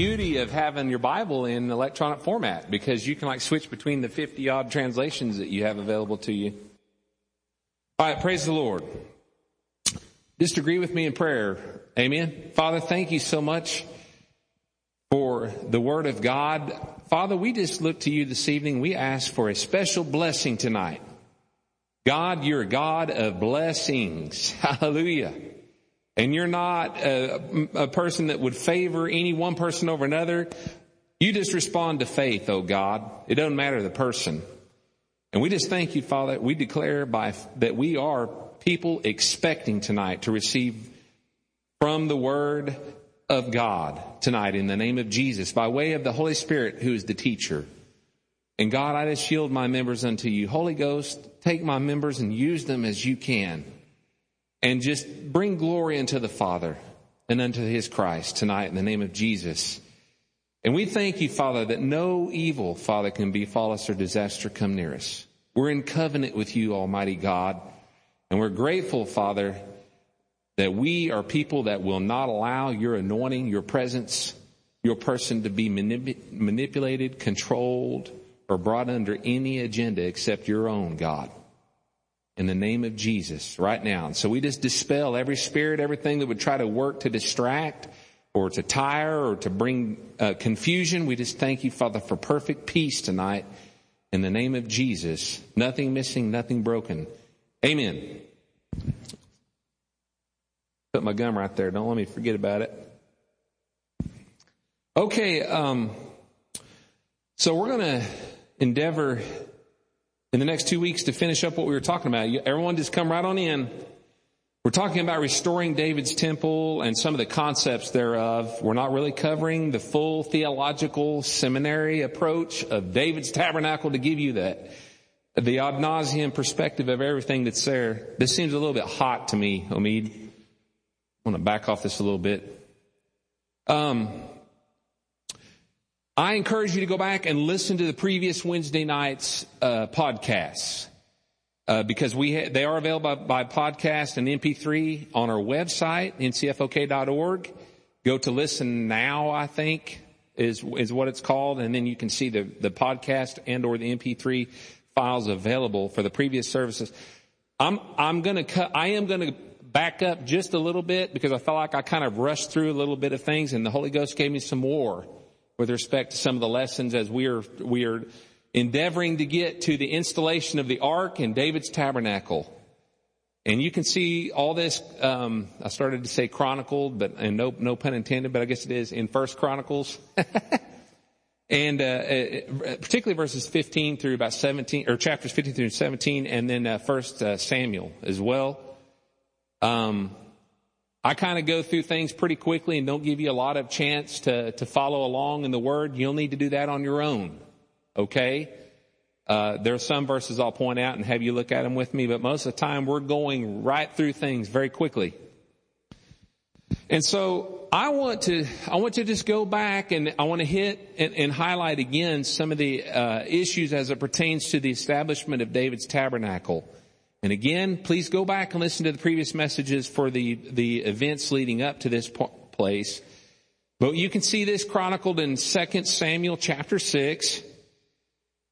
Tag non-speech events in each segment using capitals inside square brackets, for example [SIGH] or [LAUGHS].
beauty of having your Bible in electronic format because you can like switch between the 50 odd translations that you have available to you. All right, praise the Lord. Just agree with me in prayer. Amen. Father, thank you so much for the Word of God. Father, we just look to you this evening. We ask for a special blessing tonight. God, you're a God of blessings. [LAUGHS] Hallelujah. And you're not a, a, person that would favor any one person over another. You just respond to faith, oh God. It doesn't matter the person. And we just thank you, Father. We declare by that we are people expecting tonight to receive from the Word of God tonight in the name of Jesus by way of the Holy Spirit who is the teacher. And God, I just yield my members unto you. Holy Ghost, take my members and use them as you can. And just bring glory unto the Father and unto his Christ tonight in the name of Jesus. And we thank you, Father, that no evil, Father, can befall us or disaster come near us. We're in covenant with you, Almighty God. And we're grateful, Father, that we are people that will not allow your anointing, your presence, your person to be manip- manipulated, controlled, or brought under any agenda except your own, God. In the name of Jesus, right now. And so we just dispel every spirit, everything that would try to work to distract or to tire or to bring uh, confusion. We just thank you, Father, for perfect peace tonight. In the name of Jesus, nothing missing, nothing broken. Amen. Put my gum right there. Don't let me forget about it. Okay, um, so we're going to endeavor in the next two weeks to finish up what we were talking about. Everyone just come right on in. We're talking about restoring David's temple and some of the concepts thereof. We're not really covering the full theological seminary approach of David's tabernacle to give you that, the ad nauseum perspective of everything that's there. This seems a little bit hot to me, Omid. I want to back off this a little bit. Um, I encourage you to go back and listen to the previous Wednesday night's uh, podcasts uh, because we ha- they are available by, by podcast and MP3 on our website ncfok.org. Go to listen now. I think is is what it's called, and then you can see the the podcast and or the MP3 files available for the previous services. I'm I'm gonna cut. I am gonna back up just a little bit because I felt like I kind of rushed through a little bit of things, and the Holy Ghost gave me some more with respect to some of the lessons as we are, we are endeavoring to get to the installation of the ark and David's tabernacle. And you can see all this, um, I started to say chronicled, but, and no, no pun intended, but I guess it is in First Chronicles. [LAUGHS] and, uh, uh, particularly verses 15 through about 17, or chapters 15 through 17, and then, uh, First uh, Samuel as well. Um, I kind of go through things pretty quickly and don't give you a lot of chance to, to follow along in the Word. You'll need to do that on your own. Okay? Uh, there are some verses I'll point out and have you look at them with me, but most of the time we're going right through things very quickly. And so I want to, I want to just go back and I want to hit and, and highlight again some of the uh, issues as it pertains to the establishment of David's tabernacle. And again, please go back and listen to the previous messages for the, the events leading up to this place. But you can see this chronicled in 2 Samuel chapter 6.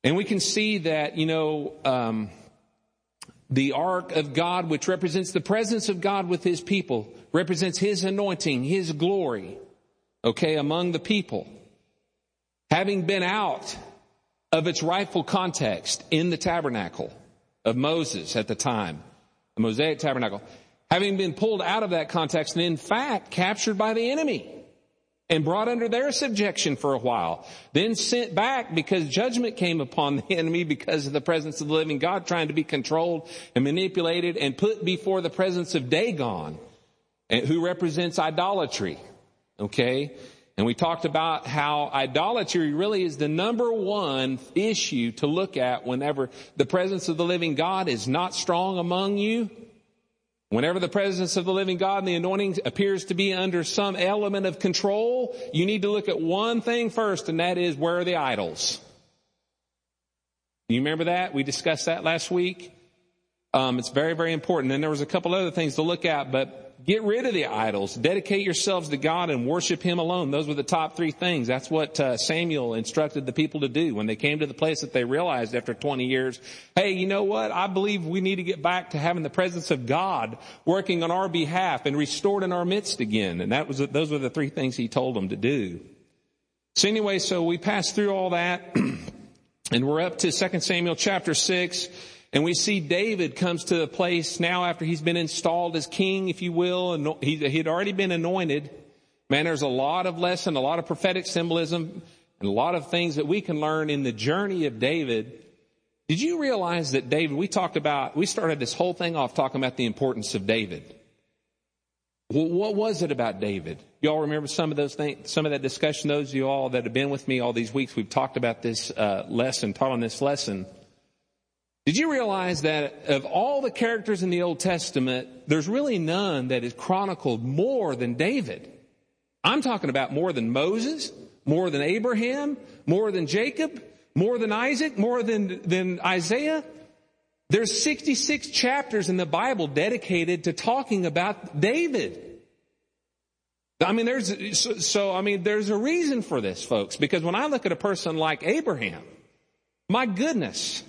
And we can see that, you know, um, the ark of God, which represents the presence of God with his people, represents his anointing, his glory, okay, among the people. Having been out of its rightful context in the tabernacle, of Moses at the time, the Mosaic tabernacle, having been pulled out of that context and in fact captured by the enemy and brought under their subjection for a while, then sent back because judgment came upon the [LAUGHS] enemy because of the presence of the living God trying to be controlled and manipulated and put before the presence of Dagon, eh, who represents idolatry. Okay? And we talked about how idolatry really is the number one issue to look at whenever the presence of the living God is not strong among you. Whenever the presence of the living God and the anointing appears to be under some element of control, you need to look at one thing first, and that is where are the idols? You remember that? We discussed that last week. Um, it's very, very important. And there was a couple other things to look at, but Get rid of the idols. Dedicate yourselves to God and worship Him alone. Those were the top three things. That's what uh, Samuel instructed the people to do when they came to the place that they realized after 20 years, hey, you know what? I believe we need to get back to having the presence of God working on our behalf and restored in our midst again. And that was, those were the three things he told them to do. So anyway, so we passed through all that [CLEARS THROAT] and we're up to 2 Samuel chapter 6. And we see David comes to a place now after he's been installed as king, if you will, and he had already been anointed. Man, there's a lot of lesson, a lot of prophetic symbolism, and a lot of things that we can learn in the journey of David. Did you realize that David, we talked about, we started this whole thing off talking about the importance of David. Well, what was it about David? Y'all remember some of those things, some of that discussion, those of you all that have been with me all these weeks, we've talked about this uh, lesson, taught on this lesson. Did you realize that of all the characters in the Old Testament, there's really none that is chronicled more than David? I'm talking about more than Moses, more than Abraham, more than Jacob, more than Isaac, more than, than Isaiah. There's 66 chapters in the Bible dedicated to talking about David. I mean, there's, so, so, I mean, there's a reason for this, folks, because when I look at a person like Abraham, my goodness,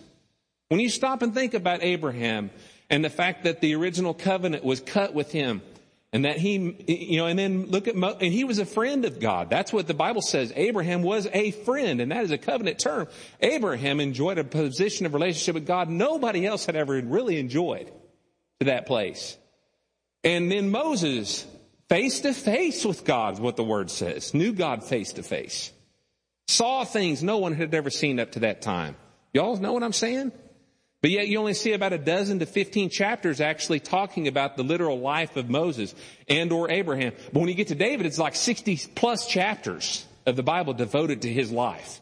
when you stop and think about Abraham and the fact that the original covenant was cut with him and that he, you know, and then look at, Mo, and he was a friend of God. That's what the Bible says. Abraham was a friend and that is a covenant term. Abraham enjoyed a position of relationship with God nobody else had ever really enjoyed to that place. And then Moses, face to face with God is what the word says. Knew God face to face. Saw things no one had ever seen up to that time. Y'all know what I'm saying? But yet you only see about a dozen to 15 chapters actually talking about the literal life of Moses and or Abraham. But when you get to David, it's like 60 plus chapters of the Bible devoted to his life.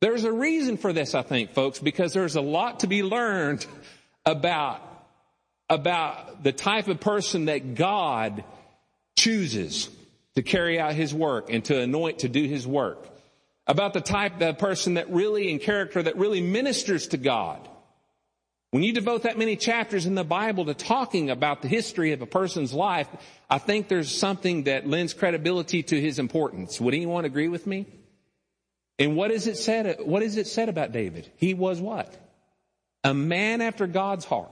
There's a reason for this, I think, folks, because there's a lot to be learned about, about the type of person that God chooses to carry out his work and to anoint to do his work. About the type of person that really in character that really ministers to God when you devote that many chapters in the Bible to talking about the history of a person's life, I think there's something that lends credibility to his importance. Would anyone agree with me? And what is it said, what is it said about David? He was what? A man after God's heart.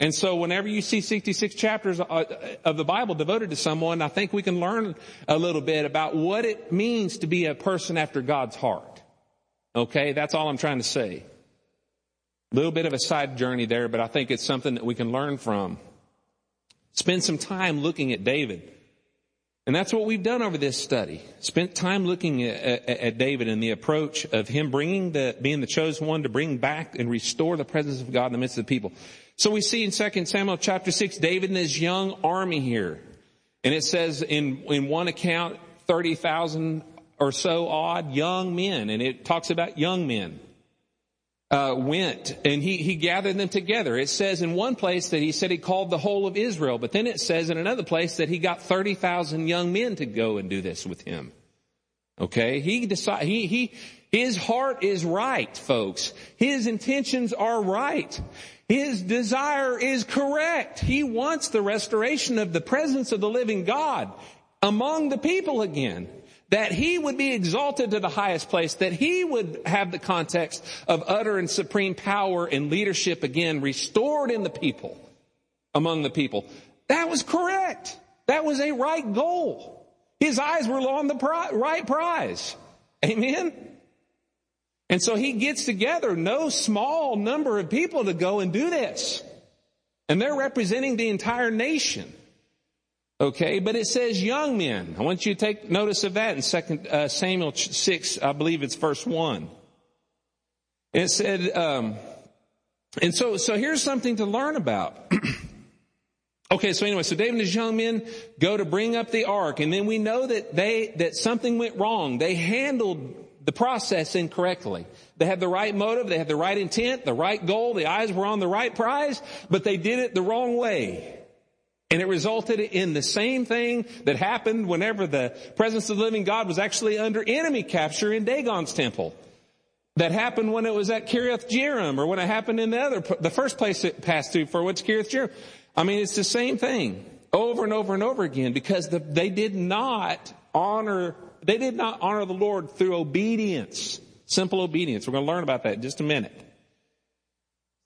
And so whenever you see 66 chapters uh, of the Bible devoted to someone, I think we can learn a little bit about what it means to be a person after God's heart. Okay, that's all I'm trying to say. Little bit of a side journey there, but I think it's something that we can learn from. Spend some time looking at David. And that's what we've done over this study. Spent time looking at, at, at, David and the approach of him bringing the, being the chosen one to bring back and restore the presence of God in the midst of the people. So we see in 2 Samuel chapter 6, David and his young army here. And it says in, in one account, 30,000 or so odd young men. And it talks about young men uh, went and he, he gathered them together. It says in one place that he said he called the whole of Israel, but then it says in another place that he got 30,000 young men to go and do this with him. Okay. He decided, he, he, his heart is right, folks. His intentions are right. His desire is correct. He wants the restoration of the presence of the living God among the people again that he would be exalted to the highest place, that he would have the context of utter and supreme power and leadership again restored in the people, among the people. That was correct. That was a right goal. His eyes were on the right prize. Amen. And so he gets together no small number of people to go and do this. And they're representing the entire nation. Okay, but it says young men. I want you to take notice of that in Second uh, Samuel six, I believe it's verse one. And it said, um, and so so here's something to learn about. [CLEARS THROAT] okay, so anyway, so David and his young men go to bring up the ark, and then we know that they that something went wrong. They handled the process incorrectly. They had the right motive, they had the right intent, the right goal, the eyes were on the right prize, but they did it the wrong way. And it resulted in the same thing that happened whenever the presence of the living God was actually under enemy capture in Dagon's temple. That happened when it was at Kiriath Jearim or when it happened in the other, the first place it passed through for what's Kiriath Jearim. I mean, it's the same thing over and over and over again because the, they did not honor, they did not honor the Lord through obedience, simple obedience. We're going to learn about that in just a minute.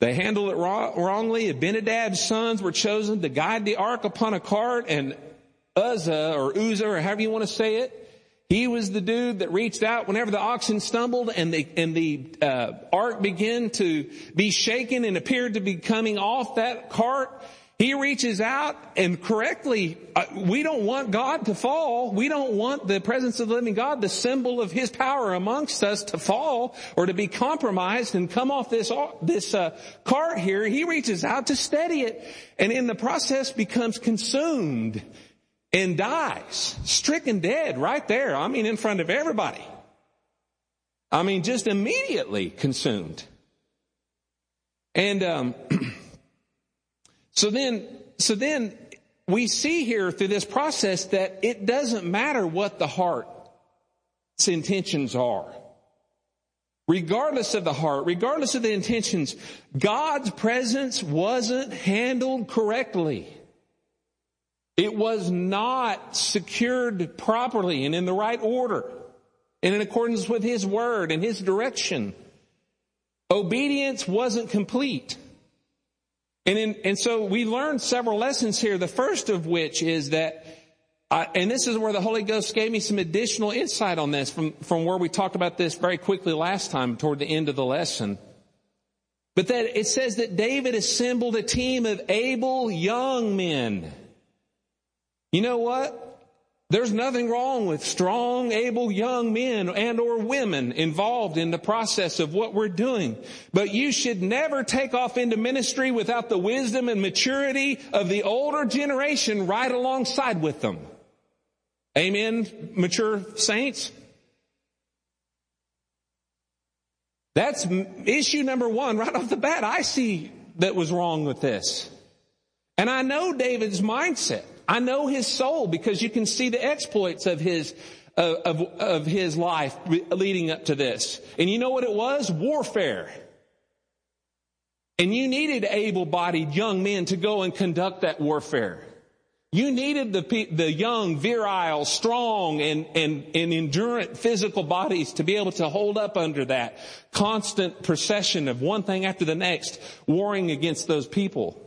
They handled it wrongly. Abinadab's sons were chosen to guide the ark upon a cart and Uzzah or Uzzah or however you want to say it. He was the dude that reached out whenever the oxen stumbled and the, and the uh, ark began to be shaken and appeared to be coming off that cart. He reaches out and correctly, uh, we don't want God to fall. We don't want the presence of the living God, the symbol of His power amongst us to fall or to be compromised and come off this, uh, this uh, cart here. He reaches out to steady it and in the process becomes consumed and dies, stricken dead right there. I mean, in front of everybody. I mean, just immediately consumed. And, um, [CLEARS THROAT] So then, so then we see here through this process that it doesn't matter what the heart's intentions are. Regardless of the heart, regardless of the intentions, God's presence wasn't handled correctly. It was not secured properly and in the right order and in accordance with His word and His direction. Obedience wasn't complete. And, in, and so we learned several lessons here. The first of which is that, uh, and this is where the Holy Ghost gave me some additional insight on this from, from where we talked about this very quickly last time toward the end of the lesson. But that it says that David assembled a team of able young men. You know what? There's nothing wrong with strong, able young men and or women involved in the process of what we're doing. But you should never take off into ministry without the wisdom and maturity of the older generation right alongside with them. Amen, mature saints? That's issue number one right off the bat. I see that was wrong with this. And I know David's mindset. I know his soul because you can see the exploits of his of, of, his life leading up to this. And you know what it was? Warfare. And you needed able-bodied young men to go and conduct that warfare. You needed the, the young, virile, strong, and, and, and endurant physical bodies to be able to hold up under that constant procession of one thing after the next, warring against those people.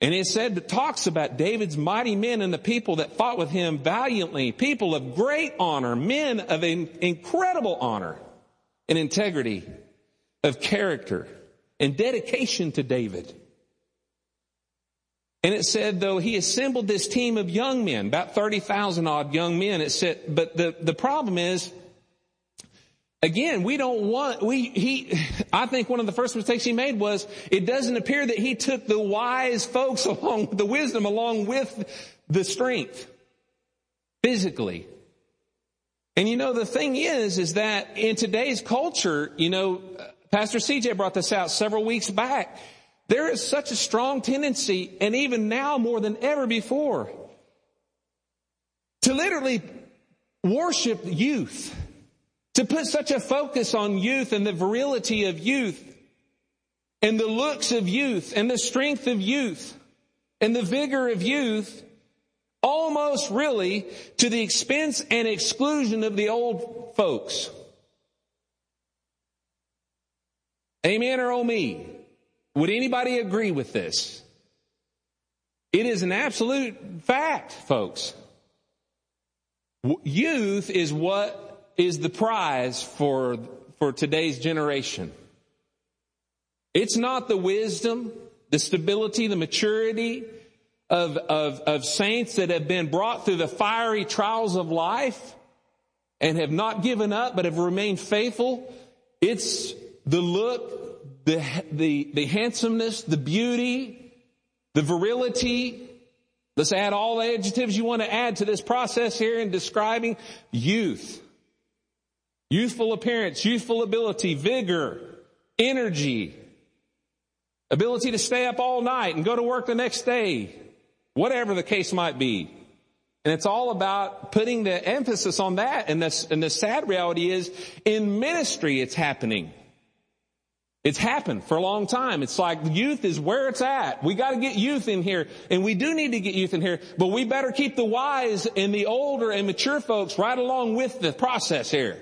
And it said, it talks about David's mighty men and the people that fought with him valiantly, people of great honor, men of incredible honor and integrity, of character and dedication to David. And it said, though he assembled this team of young men, about 30,000 odd young men, it said, but the, the problem is, Again, we don't want, we, he, I think one of the first mistakes he made was it doesn't appear that he took the wise folks [LAUGHS] along, the wisdom along with the strength physically. And you know, the thing is, is that in today's culture, you know, Pastor CJ brought this out several weeks back. There is such a strong tendency, and even now more than ever before, to literally worship youth to put such a focus on youth and the virility of youth and the looks of youth and the strength of youth and the vigor of youth almost really to the expense and exclusion of the old folks. Amen or oh me? Would anybody agree with this? It is an absolute fact, folks. Youth is what is the prize for, for today's generation. It's not the wisdom, the stability, the maturity of, of, of saints that have been brought through the fiery trials of life and have not given up but have remained faithful. It's the look, the, the, the handsomeness, the beauty, the virility. Let's add all the adjectives you want to add to this process here in describing youth. Youthful appearance, youthful ability, vigor, energy, ability to stay up all night and go to work the next day, whatever the case might be. And it's all about putting the emphasis on that. And the, and the sad reality is in ministry it's happening. It's happened for a long time. It's like youth is where it's at. We got to get youth in here, and we do need to get youth in here, but we better keep the wise and the older and mature folks right along with the process here.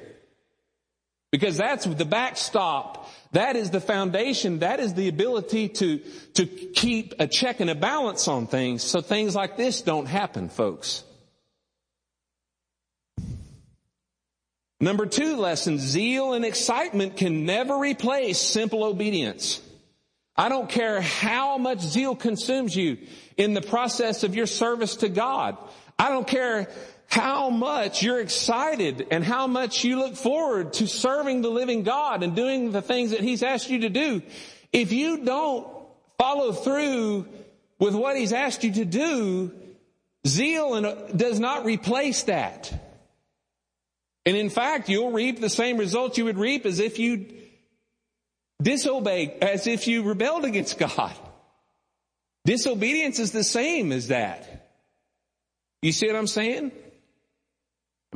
Because that's the backstop. That is the foundation. That is the ability to, to keep a check and a balance on things so things like this don't happen, folks. Number two lesson, zeal and excitement can never replace simple obedience. I don't care how much zeal consumes you in the process of your service to God. I don't care how much you're excited and how much you look forward to serving the living God and doing the things that He's asked you to do. If you don't follow through with what He's asked you to do, zeal uh, does not replace that. And in fact, you'll reap the same results you would reap as if you disobeyed, as if you rebelled against [LAUGHS] God. Disobedience is the same as that. You see what I'm saying?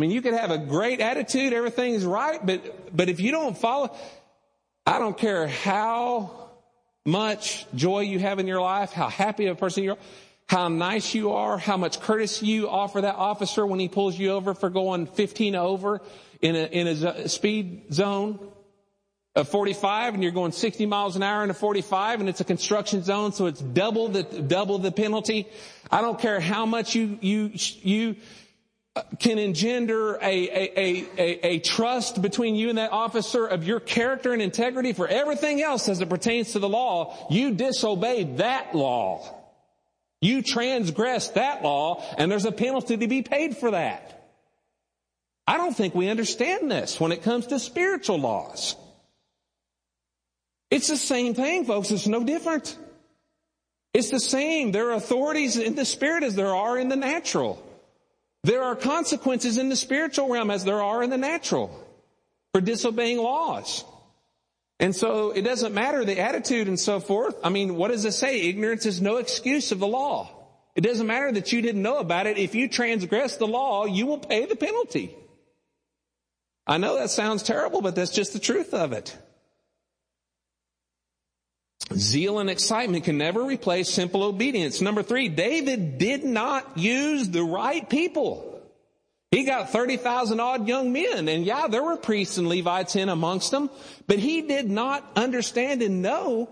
I mean, you could have a great attitude, everything's right, but, but if you don't follow, I don't care how much joy you have in your life, how happy of a person you are, how nice you are, how much courtesy you offer that officer when he pulls you over for going 15 over in a, in a speed zone of 45 and you're going 60 miles an hour in a 45 and it's a construction zone so it's double the, double the penalty. I don't care how much you, you, you, can engender a, a, a, a, trust between you and that officer of your character and integrity for everything else as it pertains to the law. You disobeyed that law. You transgressed that law and there's a penalty to be paid for that. I don't think we understand this when it comes to spiritual laws. It's the same thing, folks. It's no different. It's the same. There are authorities in the spirit as there are in the natural. There are consequences in the spiritual realm as there are in the natural for disobeying laws. And so it doesn't matter the attitude and so forth. I mean, what does it say? Ignorance is no excuse of the law. It doesn't matter that you didn't know about it. If you transgress the law, you will pay the penalty. I know that sounds terrible, but that's just the truth of it. Zeal and excitement can never replace simple obedience. Number three, David did not use the right people. He got 30,000 odd young men and yeah, there were priests and Levites in amongst them, but he did not understand and know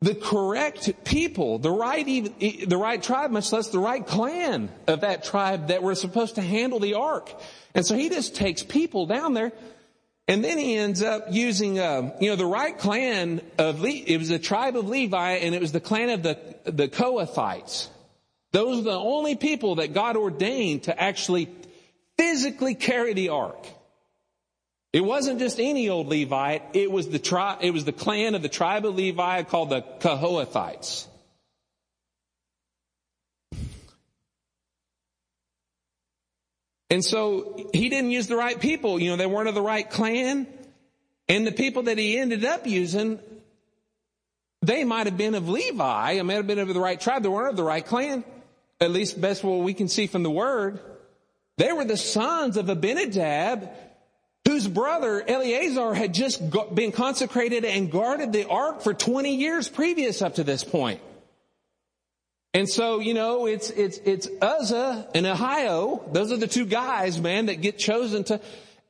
the correct people, the right, the right tribe, much less the right clan of that tribe that were supposed to handle the ark. And so he just takes people down there and then he ends up using, uh, you know, the right clan of Le- it was the tribe of Levi, and it was the clan of the the Kohathites. Those are the only people that God ordained to actually physically carry the ark. It wasn't just any old Levite. It was the tribe. It was the clan of the tribe of Levi called the Kohathites. And so he didn't use the right people. You know, they weren't of the right clan. And the people that he ended up using, they might have been of Levi. It might have been of the right tribe. They weren't of the right clan. At least best what we can see from the word. They were the sons of Abinadab, whose brother Eleazar had just been consecrated and guarded the ark for 20 years previous up to this point. And so, you know, it's, it's, it's Uzzah and Ahio. Those are the two guys, man, that get chosen to,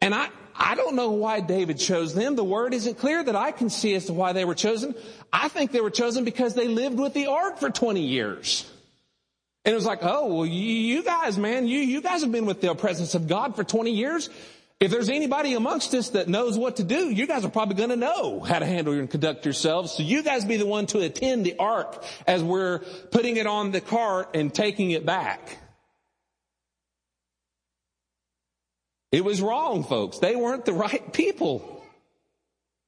and I, I don't know why David chose them. The word isn't clear that I can see as to why they were chosen. I think they were chosen because they lived with the ark for 20 years. And it was like, oh, well, you guys, man, you, you guys have been with the presence of God for 20 years. If there's anybody amongst us that knows what to do, you guys are probably going to know how to handle and conduct yourselves. So you guys be the one to attend the ark as we're putting it on the cart and taking it back. It was wrong, folks. They weren't the right people.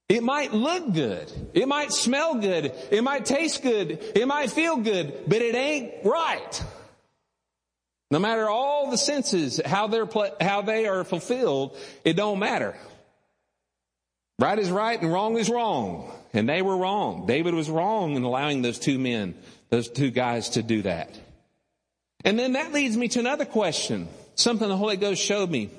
It might look good. It might smell good. It might taste good. It might feel good, but it ain't right. No matter all the senses, how they're, how they are fulfilled, it don't matter. Right is right and wrong is wrong. And they were wrong. David was wrong in allowing those two men, those two guys to do that. And then that leads me to another question. Something the Holy Ghost showed me.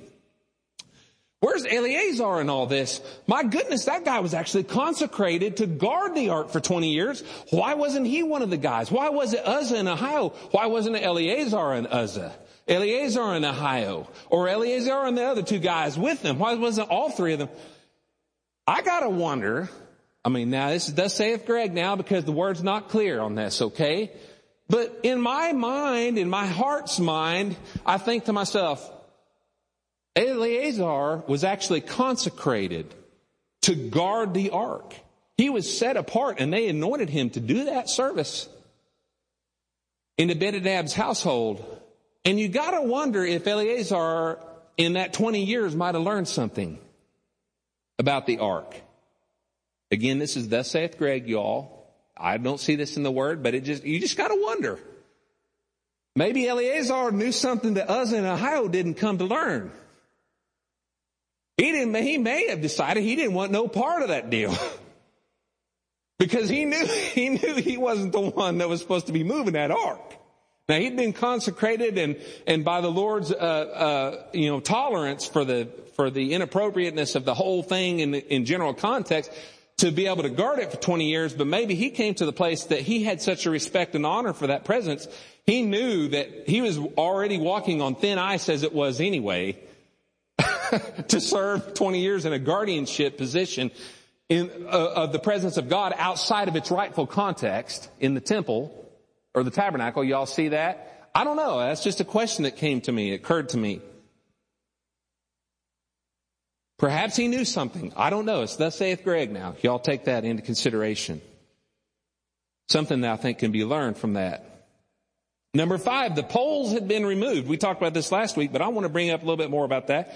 Where's Eleazar in all this? My goodness, that guy was actually consecrated to guard the ark for 20 years. Why wasn't he one of the guys? Why was it Uzzah in Ahio? Why wasn't it Eleazar and Uzzah? Eleazar in Ahio? Or Eleazar and the other two guys with them? Why wasn't all three of them? I gotta wonder, I mean, now this does saith Greg now because the word's not clear on this, okay? But in my mind, in my heart's mind, I think to myself, Eleazar was actually consecrated to guard the ark. He was set apart and they anointed him to do that service in Abinadab's household. And you gotta wonder if Eleazar in that 20 years might have learned something about the ark. Again, this is thus saith Greg, y'all. I don't see this in the word, but it just, you just gotta wonder. Maybe Eleazar knew something that Uzzah in Ahio didn't come to learn. He didn't, he may have decided he didn't want no part of that deal. [LAUGHS] because he knew, [LAUGHS] he knew he wasn't the one that was supposed to be moving that ark. Now he'd been consecrated and, and by the Lord's, uh, uh, you know, tolerance for the, for the inappropriateness of the whole thing in, in general context to be able to guard it for 20 years, but maybe he came to the place that he had such a respect and honor for that presence. He knew that he was already walking on thin ice as it was anyway. [LAUGHS] to serve 20 years in a guardianship position in, uh, of the presence of God outside of its rightful context in the temple or the tabernacle. Y'all see that? I don't know. That's just a question that came to me, it occurred to me. Perhaps he knew something. I don't know. It's thus saith Greg now. Y'all take that into consideration. Something that I think can be learned from that. Number five, the poles had been removed. We talked about this last week, but I want to bring up a little bit more about that.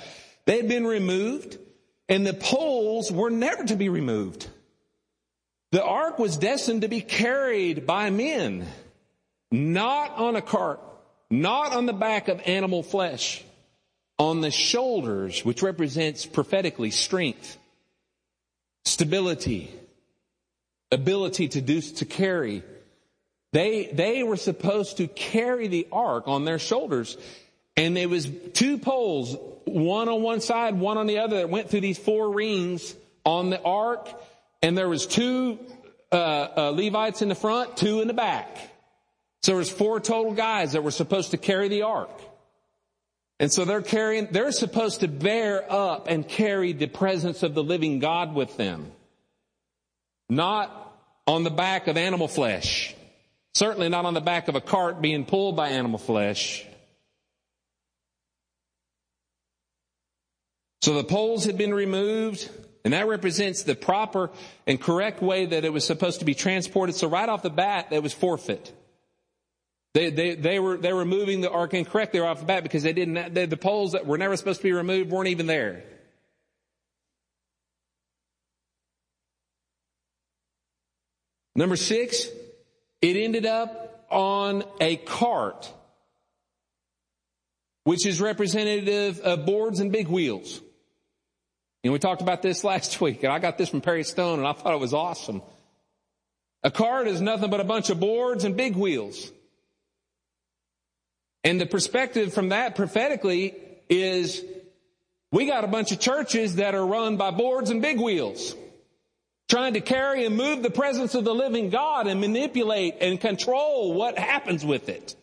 They had been removed and the poles were never to be removed. The ark was destined to be carried by men, not on a cart, not on the back of animal flesh, on the shoulders, which represents prophetically strength, stability, ability to do, to carry they, they were supposed to carry the ark on their shoulders. And there was two poles, one on one side, one on the other that went through these four rings on the ark. And there was two, uh, uh, Levites in the front, two in the back. So there was four total guys that were supposed to carry the ark. And so they're carrying, they're supposed to bear up and carry the presence of the living God with them. Not on the back of animal flesh. Certainly not on the back of a cart being pulled by animal flesh. So the poles had been removed, and that represents the proper and correct way that it was supposed to be transported. So right off the bat, that was forfeit. They, they, they were, they were moving the ark incorrectly off the bat because they didn't, they, the poles that were never supposed to be removed weren't even there. Number six, it ended up on a cart, which is representative of boards and big wheels. And we talked about this [LAUGHS] last week, and I got this from Perry Stone, and I thought it was awesome. A cart is nothing but a bunch of boards and big wheels. And the perspective from that prophetically is we got a bunch of churches that are run by boards and big wheels trying to carry and move the presence of the living God and manipulate and control what happens with it.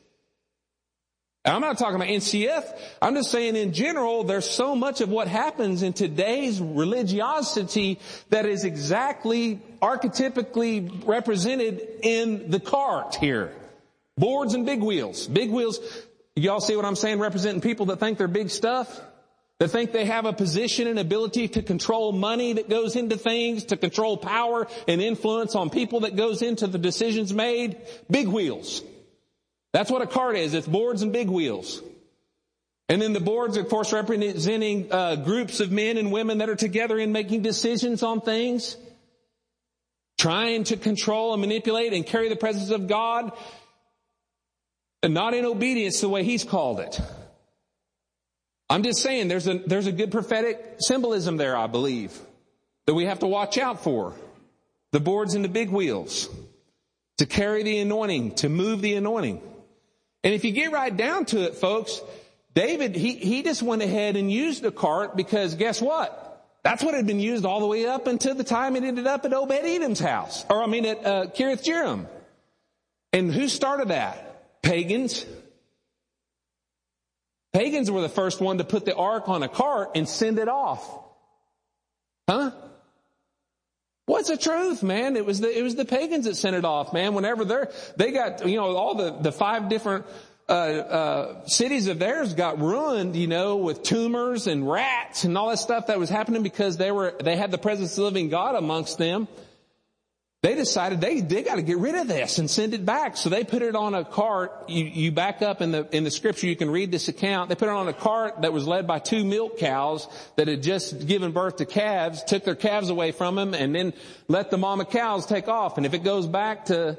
I'm not talking about NCF. I'm just saying in general, there's so much of what happens in today's religiosity that is exactly archetypically represented in the cart here. Boards and big wheels. Big wheels, y'all see what I'm saying? Representing people that think they're big stuff? That think they have a position and ability to control money that goes into things, to control power and influence on people that goes into the decisions made. Big wheels. That's what a cart is. It's boards and big wheels. And then the boards, of course, representing uh, groups of men and women that are together in making decisions on things, trying to control and manipulate and carry the presence of God, and not in obedience the way He's called it. I'm just saying there's a, there's a good prophetic symbolism there, I believe, that we have to watch out for. The boards and the big wheels to carry the anointing, to move the anointing. And if you get right down to it, folks, David, he, he just went ahead and used a cart because guess what? That's what had been used all the way up until the time it ended up at Obed Edom's house. Or I mean at uh, Kiriath Jearim. And who started that? Pagans. Pagans were the first one to put the ark on a cart and send it off. Huh? What's the truth, man? It was the, it was the pagans that sent it off, man. Whenever they're, they got, you know, all the, the five different uh, uh, cities of theirs got ruined, you know, with tumors and rats and all that stuff that was happening because they were, they had the presence of the living God amongst them. They decided they, they got to get rid of this and send it back. So they put it on a cart. You, you back up in the, in the scripture, you can read this account. They put it on a cart that was led by two milk cows that had just given birth to calves, took their calves away from them and then let the mama cows take off. And if it goes back to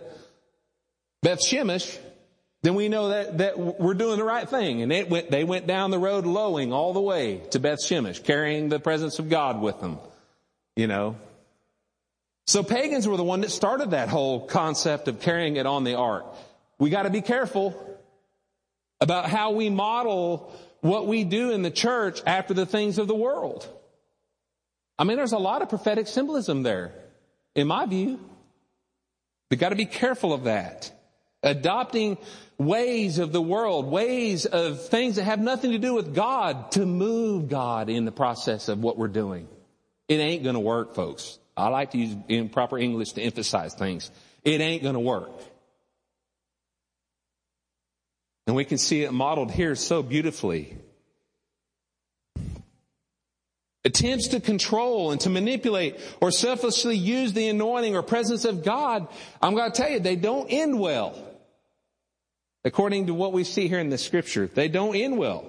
Beth Shemesh, then we know that, that we're doing the right thing. And it went, they went down the road lowing all the way to Beth Shemesh, carrying the presence of God with them. You know. So pagans were the one that started that whole concept of carrying it on the ark. We gotta be careful about how we model what we do in the church after the things of the world. I mean, there's a lot of prophetic symbolism there, in my view. We gotta be careful of that. Adopting ways of the world, ways of things that have nothing to do with God to move God in the process of what we're doing. It ain't gonna work, folks. I like to use improper English to emphasize things. It ain't gonna work. And we can see it modeled here so beautifully. Attempts to control and to manipulate or selfishly use the anointing or presence of God, I'm going to tell you, they don't end well. According to what we see here in the scripture, they don't end well.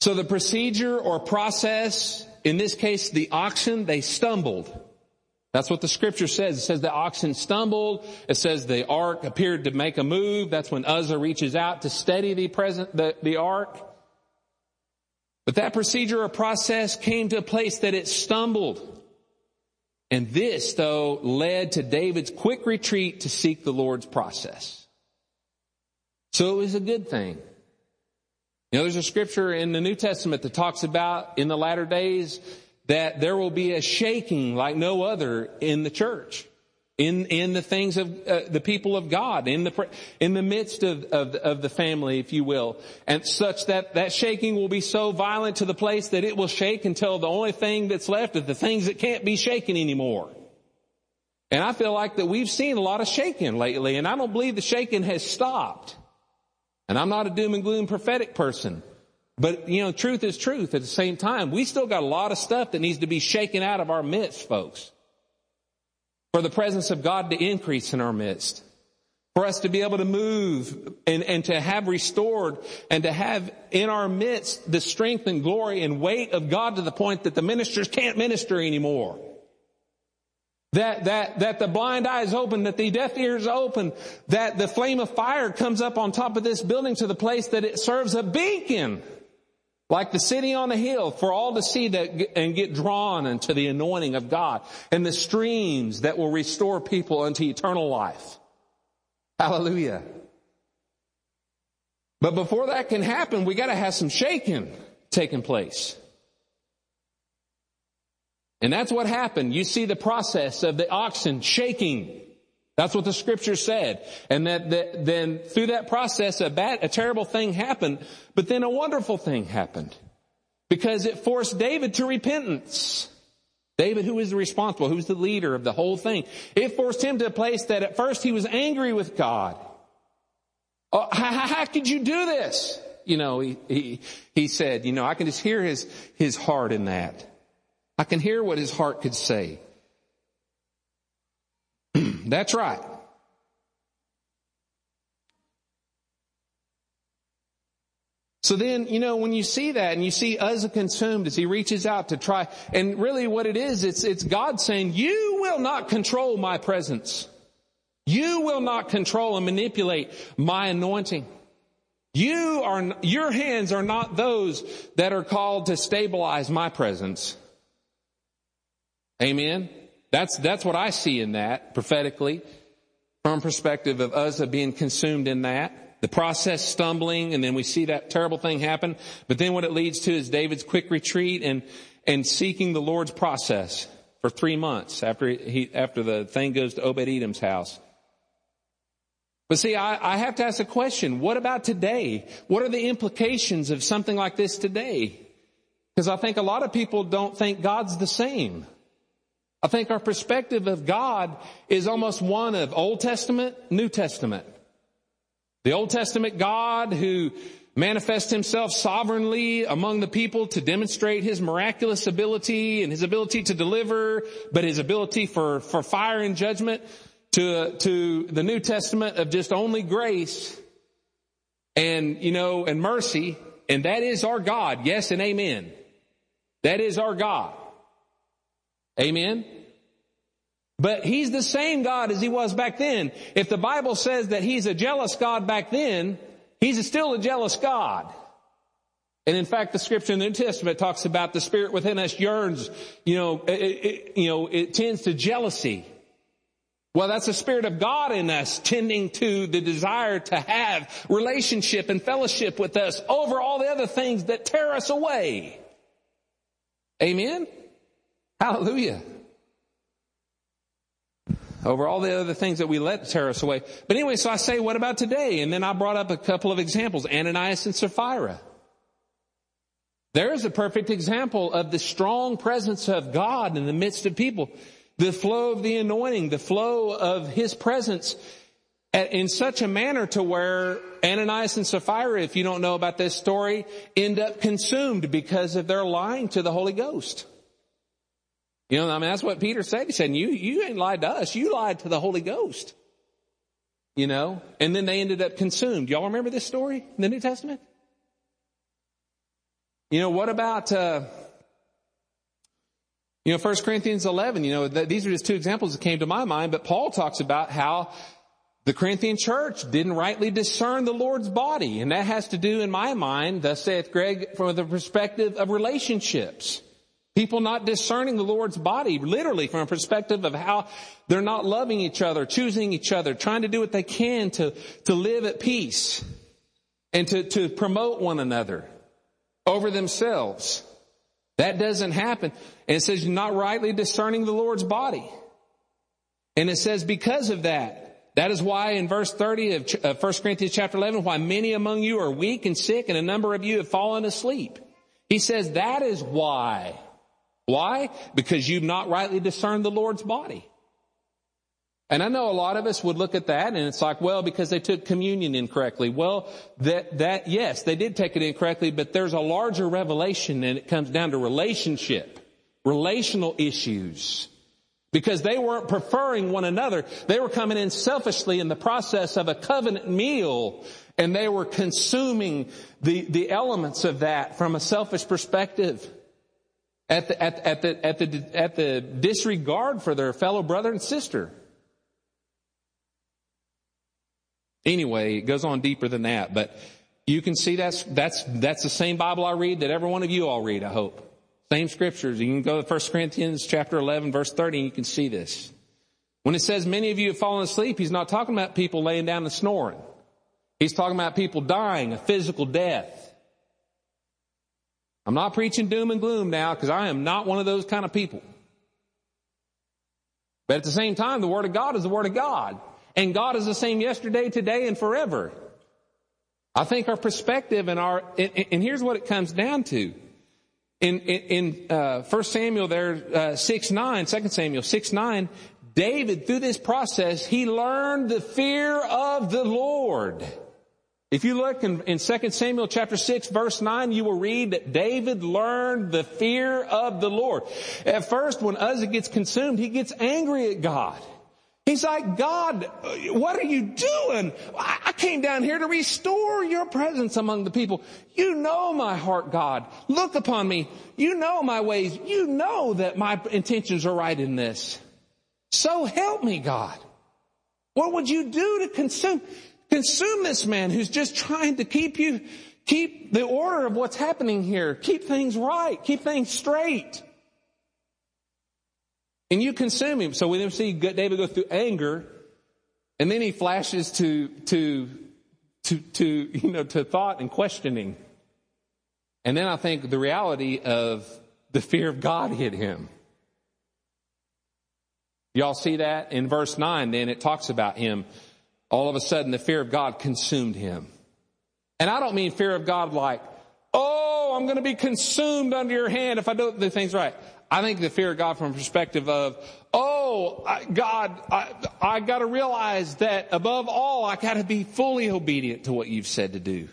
So the procedure or process, in this case, the oxen, they stumbled. That's what the scripture says. It says the oxen stumbled. It says the ark appeared to make a move. That's when Uzzah reaches out to steady the present, the, the ark. But that procedure or process came to a place that it stumbled. And this, though, led to David's quick retreat to seek the Lord's process. So it was a good thing. You know, there's a scripture in the New Testament that talks about in the latter days that there will be a shaking like no other in the church in in the things of uh, the people of God, in the in the midst of, of of the family, if you will, and such that that shaking will be so violent to the place that it will shake until the only thing that's left is the things that can't be shaken anymore. And I feel like that we've seen a lot of shaking lately, and I don't believe the shaking has stopped. And I'm not a doom and gloom prophetic person. But, you know, truth is truth at the same time. We still got a lot of stuff that needs to be shaken out of our midst, folks for the presence of God to increase in our midst, for us to be able to move and, and to have restored and to have in our midst the strength and glory and weight of God to the point that the ministers can't minister anymore. That, that, that the blind eyes open, that the deaf ears open, that the flame of fire comes up on top of this building to the place that it serves a beacon like the city on a hill for all to see that and get drawn into the anointing of God and the streams that will restore people unto eternal life. Hallelujah. But before that can happen, we gotta have some shaking taking place. And that's what happened. You see the process of the oxen shaking. That's what the scripture said. And that, that, then through that process, a bad, a terrible thing happened, but then a wonderful thing happened. Because it forced David to repentance. David, who is responsible, who's the leader of the whole thing, it forced him to a place that at first he was angry with God. Oh, how, how could you do this? You know, he, he, he said, you know, I can just hear his, his heart in that. I can hear what his heart could say. [CLEARS THROAT] That's right. So then, you know, when you see that and you see Uzzah consumed as he reaches out to try, and really what it is, it's, it's God saying, you will not control my presence. You will not control and manipulate my anointing. You are, your hands are not those that are called to stabilize my presence. Amen. That's, that's what I see in that prophetically from perspective of Uzzah being consumed in that. the process stumbling, and then we see that terrible thing happen. But then what it leads to is David's quick retreat and, and seeking the Lord's process for three months after he, after the thing goes to Obed Edom's house. But see, I, I have to ask a question. What about today? What are the implications of something like this today? Because I think a lot of people don't think God's the same. I think our perspective of God is almost one of Old Testament, New Testament. The Old Testament God who manifests himself sovereignly among the people to demonstrate his miraculous ability and his ability to deliver, but his ability for, for fire and judgment to, to the New Testament of just only grace and, you know, and mercy. And that is our God. Yes and amen. That is our God. Amen. But he's the same God as he was back then. If the Bible says that he's a jealous God back then, he's still a jealous God. And in fact, the scripture in the New Testament talks about the spirit within us yearns, you know, it, it, you know, it tends to jealousy. Well, that's the Spirit of God in us tending to the desire to have relationship and fellowship with us over all the other things that tear us away. Amen? Hallelujah. Over all the other things that we let tear us away. But anyway, so I say, what about today? And then I brought up a couple of examples. Ananias and Sapphira. There is a perfect example of the strong presence of God in the midst of people the flow of the anointing, the flow of his presence in such a manner to where Ananias and Sapphira, if you don't know about this story, end up consumed because of their lying to the Holy Ghost. You know, I mean, that's what Peter said. He said, you, you ain't lied to us. You lied to the Holy Ghost. You know, and then they ended up consumed. Y'all remember this story in the New Testament? You know, what about, uh, you know, 1 Corinthians 11, you know, th- these are just two examples that came to my mind, but Paul talks about how the Corinthian church didn't rightly discern the Lord's body. And that has to do, in my mind, thus saith Greg, from the perspective of relationships. People not discerning the Lord's body, literally from a perspective of how they're not loving each other, choosing each other, trying to do what they can to, to live at peace and to, to promote one another over themselves. That doesn't happen. And it says not rightly discerning the Lord's body. And it says because of that, that is why in verse 30 of 1 Corinthians chapter 11, why many among you are weak and sick and a number of you have fallen asleep. He says that is why. Why? Because you've not rightly discerned the Lord's body. And I know a lot of us would look at that and it's like, well, because they took communion incorrectly. Well, that, that, yes, they did take it incorrectly, but there's a larger revelation and it comes down to relationship, relational issues. Because they weren't preferring one another. They were coming in selfishly in the process of a covenant meal and they were consuming the, the elements of that from a selfish perspective. At the, at, at the, at the, at the disregard for their fellow brother and sister. Anyway, it goes on deeper than that, but you can see that's, that's, that's the same Bible I read that every one of you all read, I hope. Same scriptures. You can go to 1 Corinthians chapter 11 verse 30 and you can see this. When it says many of you have fallen asleep, he's not talking about people laying down and snoring. He's talking about people dying a physical death. I'm not preaching doom and gloom now because I am not one of those kind of people. But at the same time, the Word of God is the Word of God. And God is the same yesterday, today, and forever. I think our perspective and our, and, and here's what it comes down to. In, in, in uh, 1 Samuel there, uh, 6, 9, 2 Samuel 6, 9, David, through this process, he learned the fear of the Lord. If you look in, in 2 Samuel chapter 6 verse 9, you will read that David learned the fear of the Lord. At first, when Uzzah gets consumed, he gets angry at God. He's like, God, what are you doing? I came down here to restore your presence among the people. You know my heart, God. Look upon me. You know my ways. You know that my intentions are right in this. So help me, God. What would you do to consume, consume this man who's just trying to keep you, keep the order of what's happening here, keep things right, keep things straight. And you consume him. So we then see David go through anger, and then he flashes to, to to, to, you know, to thought and questioning. And then I think the reality of the fear of God hit him. Y'all see that in verse 9 then it talks about him. All of a sudden the fear of God consumed him. And I don't mean fear of God like, oh, I'm going to be consumed under your hand if I do the things right. I think the fear of God from a perspective of, oh, God, I, I got to realize that above all, I got to be fully obedient to what you've said to do.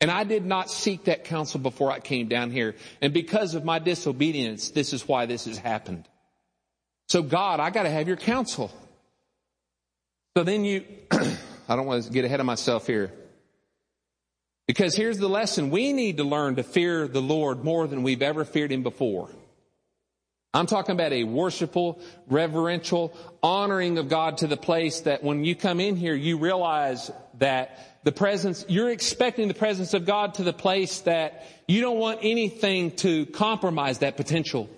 And I did not seek that counsel before I came down here. And because of my disobedience, this is why this has happened. So God, I got to have your counsel. So then you, [CLEARS THROAT] I don't want to get ahead of myself here. Because here's the lesson. We need to learn to fear the Lord more than we've ever feared Him before. I'm talking about a worshipful, reverential, honoring of God to the place that when you come in here, you realize that the presence, you're expecting the presence of God to the place that you don't want anything to compromise that potential.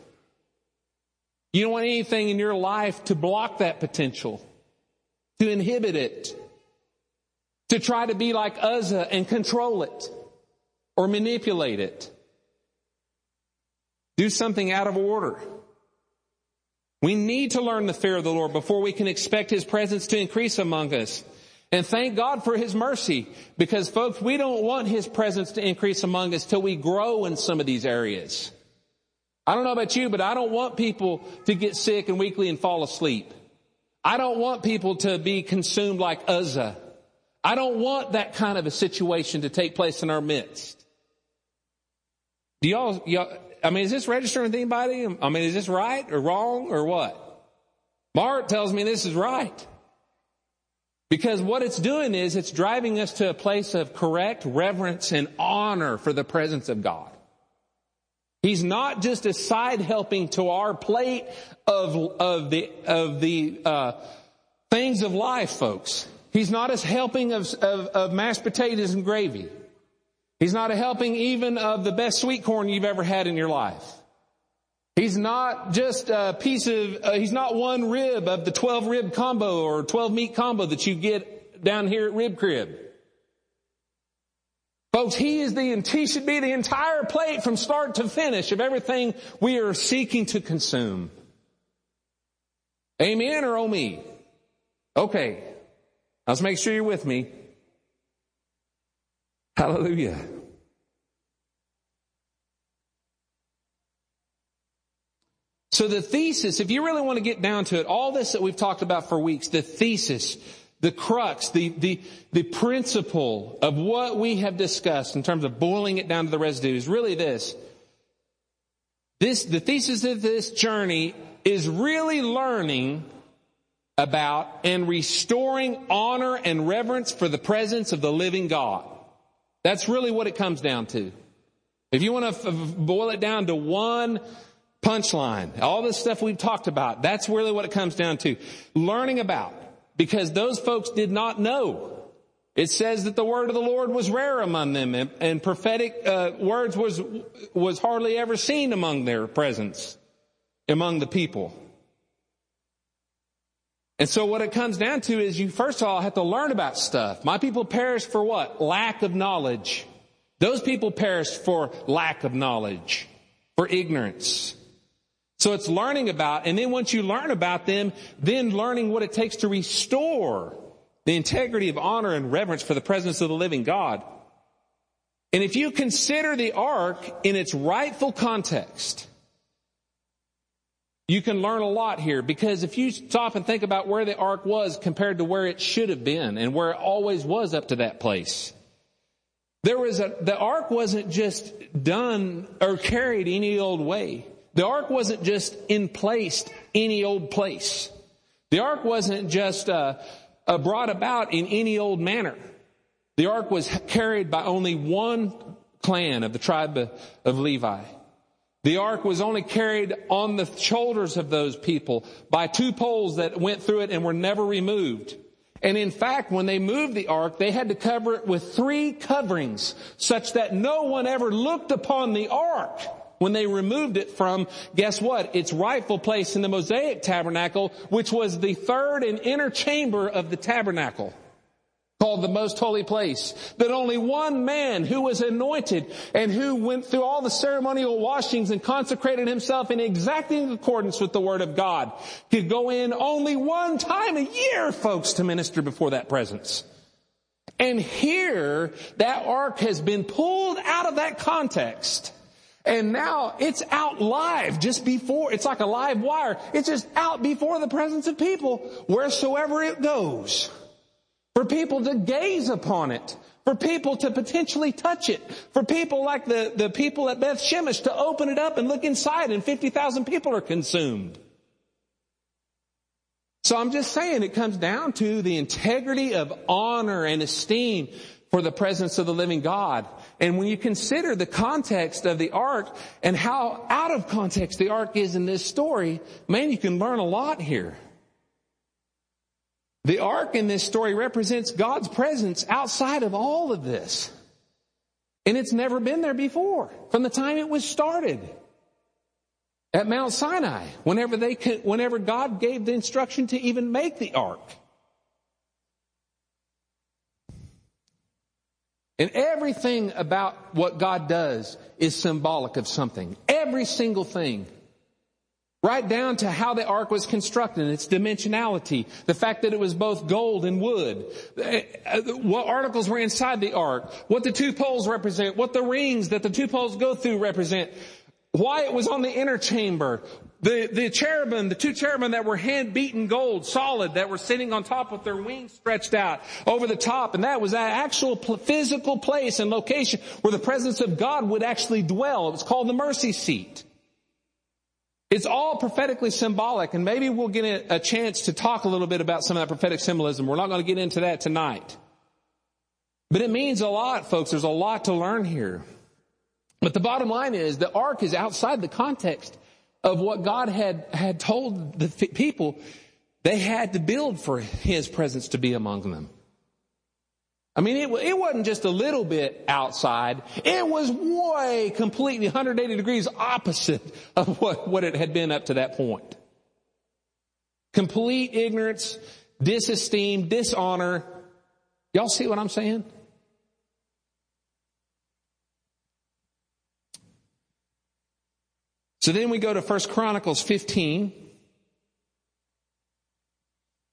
You don't want anything in your life to block that potential, to inhibit it, to try to be like Uzzah and control it or manipulate it. Do something out of order. We need to learn the fear of the Lord before we can expect His presence to increase among us. And thank God for His mercy because folks, we don't want His presence to increase among us till we grow in some of these areas. I don't know about you, but I don't want people to get sick and weakly and fall asleep. I don't want people to be consumed like Uzzah. I don't want that kind of a situation to take place in our midst. Do y'all, y'all I mean, is this registering with anybody? I mean, is this right or wrong or what? Mark tells me this is right. Because what it's doing is it's driving us to a place of correct reverence and honor for the presence of God. He's not just a side helping to our plate of, of the, of the, uh, things of life, folks. He's not as helping of, of, of mashed potatoes and gravy. He's not a helping even of the best sweet corn you've ever had in your life. He's not just a piece of, uh, he's not one rib of the 12 rib combo or 12 meat combo that you get down here at Rib Crib. Folks, he is the, and he should be the entire plate from start to finish of everything we are seeking to consume. Amen or oh me? Okay. Let's make sure you're with me. Hallelujah. So the thesis, if you really want to get down to it, all this that we've talked about for weeks, the thesis, the crux, the, the, the principle of what we have discussed in terms of boiling it down to the residue is really this. This, the thesis of this journey is really learning about and restoring honor and reverence for the presence of the living God. That's really what it comes down to. If you want to f- boil it down to one punchline, all this stuff we've talked about, that's really what it comes down to. Learning about, because those folks did not know. It says that the word of the Lord was rare among them and, and prophetic uh, words was, was hardly ever seen among their presence, among the people. And so what it comes down to is you first of all have to learn about stuff. My people perish for what? Lack of knowledge. Those people perish for lack of knowledge, for ignorance. So it's learning about, and then once you learn about them, then learning what it takes to restore the integrity of honor and reverence for the presence of the living God. And if you consider the ark in its rightful context, you can learn a lot here because if you stop and think about where the ark was compared to where it should have been and where it always was up to that place. There was a, the ark wasn't just done or carried any old way. The ark wasn't just in place any old place. The ark wasn't just uh, uh, brought about in any old manner. The ark was carried by only one clan of the tribe of, of Levi. The ark was only carried on the shoulders of those people by two poles that went through it and were never removed. And in fact, when they moved the ark, they had to cover it with three coverings such that no one ever looked upon the ark when they removed it from, guess what? Its rightful place in the Mosaic tabernacle, which was the third and inner chamber of the tabernacle called the most holy place, that only one man who was anointed and who went through all the ceremonial washings and consecrated himself in exacting accordance with the word of God could go in only one time a year, folks, to minister before that presence. And here, that ark has been pulled out of that context. And now it's out live just before, it's like a live wire. It's just out before the presence of people wheresoever it goes. For people to gaze upon it. For people to potentially touch it. For people like the, the people at Beth Shemesh to open it up and look inside and 50,000 people are consumed. So I'm just saying it comes down to the integrity of honor and esteem for the presence of the living God. And when you consider the context of the ark and how out of context the ark is in this story, man, you can learn a lot here. The ark in this story represents God's presence outside of all of this. And it's never been there before from the time it was started at Mount Sinai, whenever they could, whenever God gave the instruction to even make the ark. And everything about what God does is symbolic of something. Every single thing. Right down to how the ark was constructed, its dimensionality, the fact that it was both gold and wood, uh, what articles were inside the ark, what the two poles represent, what the rings that the two poles go through represent. Why it was on the inner chamber, the, the cherubim, the two cherubim that were hand beaten gold, solid, that were sitting on top with their wings stretched out over the top. And that was that actual physical place and location where the presence of God would actually dwell. It was called the mercy seat. It's all prophetically symbolic and maybe we'll get a chance to talk a little bit about some of that prophetic symbolism. We're not going to get into that tonight. But it means a lot, folks. There's a lot to learn here. But the bottom line is the ark is outside the context of what God had, had told the people they had to build for his presence to be among them. I mean, it, it wasn't just a little bit outside. It was way completely 180 degrees opposite of what, what it had been up to that point. Complete ignorance, disesteem, dishonor. Y'all see what I'm saying? So then we go to 1 Chronicles 15.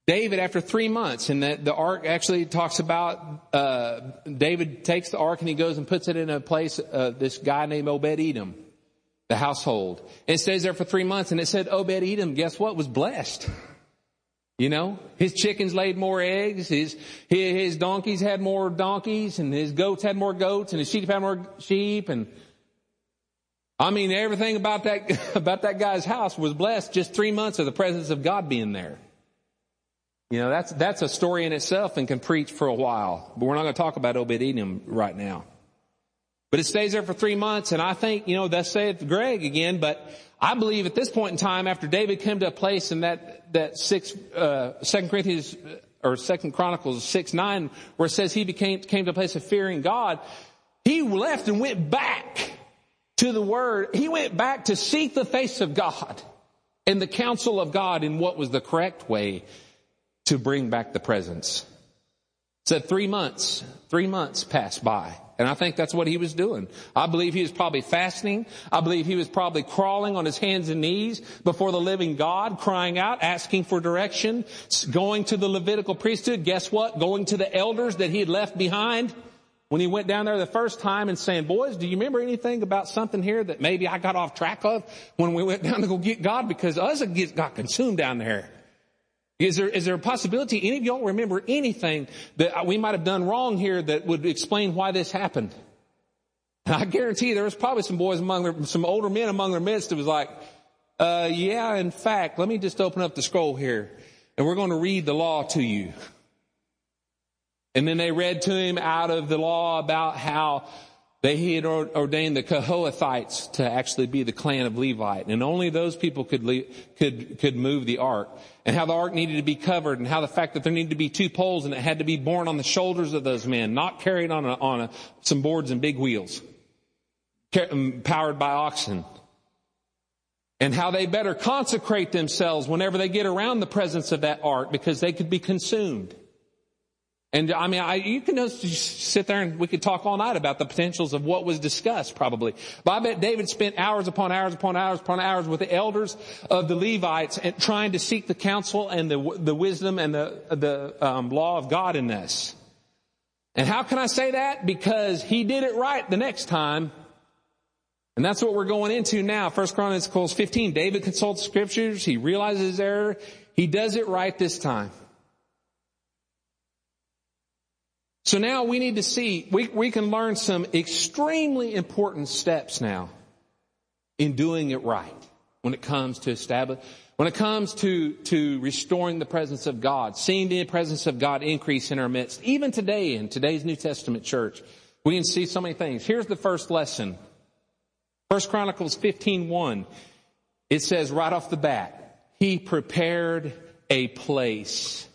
David, after three months, and that the ark actually talks about uh, David takes the ark and he goes and puts it in a place. Uh, this guy named Obed Edom, the household, and it stays there for three months. And it said Obed Edom, guess what, was blessed. You know, his chickens laid more eggs, his, his donkeys had more donkeys, and his goats had more goats, and his sheep had more sheep, and I mean, everything about that, [LAUGHS] about that guy's house was blessed just three months of the presence of God being there. You know, that's, that's a story in itself and can preach for a while. But we're not going to talk about Obed Edom right now. But it stays there for three months and I think, you know, that's saith Greg again, but I believe at this point in time after David came to a place in that, that six, uh, second Corinthians or second Chronicles six, nine, where it says he became, came to a place of fearing God, he left and went back to the word. He went back to seek the face of God and the counsel of God in what was the correct way to bring back the presence. Said three months, three months passed by. And I think that's what he was doing. I believe he was probably fasting. I believe he was probably crawling on his hands and knees before the living God, crying out, asking for direction, going to the Levitical priesthood. Guess what? Going to the elders that he had left behind when he went down there the first time and saying, boys, do you remember anything about something here that maybe I got off track of when we went down to go get God? Because Uzzah got consumed down there. Is there, is there a possibility any of y'all remember anything that we might have done wrong here that would explain why this happened? And [LAUGHS] I guarantee there was probably some boys among their, some older men among their midst that was like, uh, yeah, in fact, let me just open up the scroll here and we're going to read the law to you. And then they read to him out of the law about how they had ordained the Kohathites to actually be the clan of Levite, and only those people could could could move the ark, and how the ark needed to be covered, and how the fact that there needed to be two poles, and it had to be borne on the shoulders of those men, not carried on a, on a, some boards and big wheels, um, powered by oxen, and how they better consecrate themselves whenever they get around the presence of that ark because they could be consumed. And I mean, I, you can just sit there and we could talk all night about the potentials of what was discussed probably. But I bet David spent hours upon hours upon hours upon hours with the elders of the Levites and trying to seek the counsel and the, the wisdom and the, the um, law of God in this. And how can I say that? Because he did it right the next time. And that's what we're going into now. First Chronicles 15. David consults scriptures. He realizes his error. He does it right this time. So now we need to see, we, we can learn some extremely important steps now in doing it right when it comes to establish, when it comes to, to restoring the presence of God, seeing the presence of God increase in our midst, even today in today's New Testament church, we can see so many things. Here's the first lesson. First Chronicles 15:1. It says right off the bat, he prepared a place.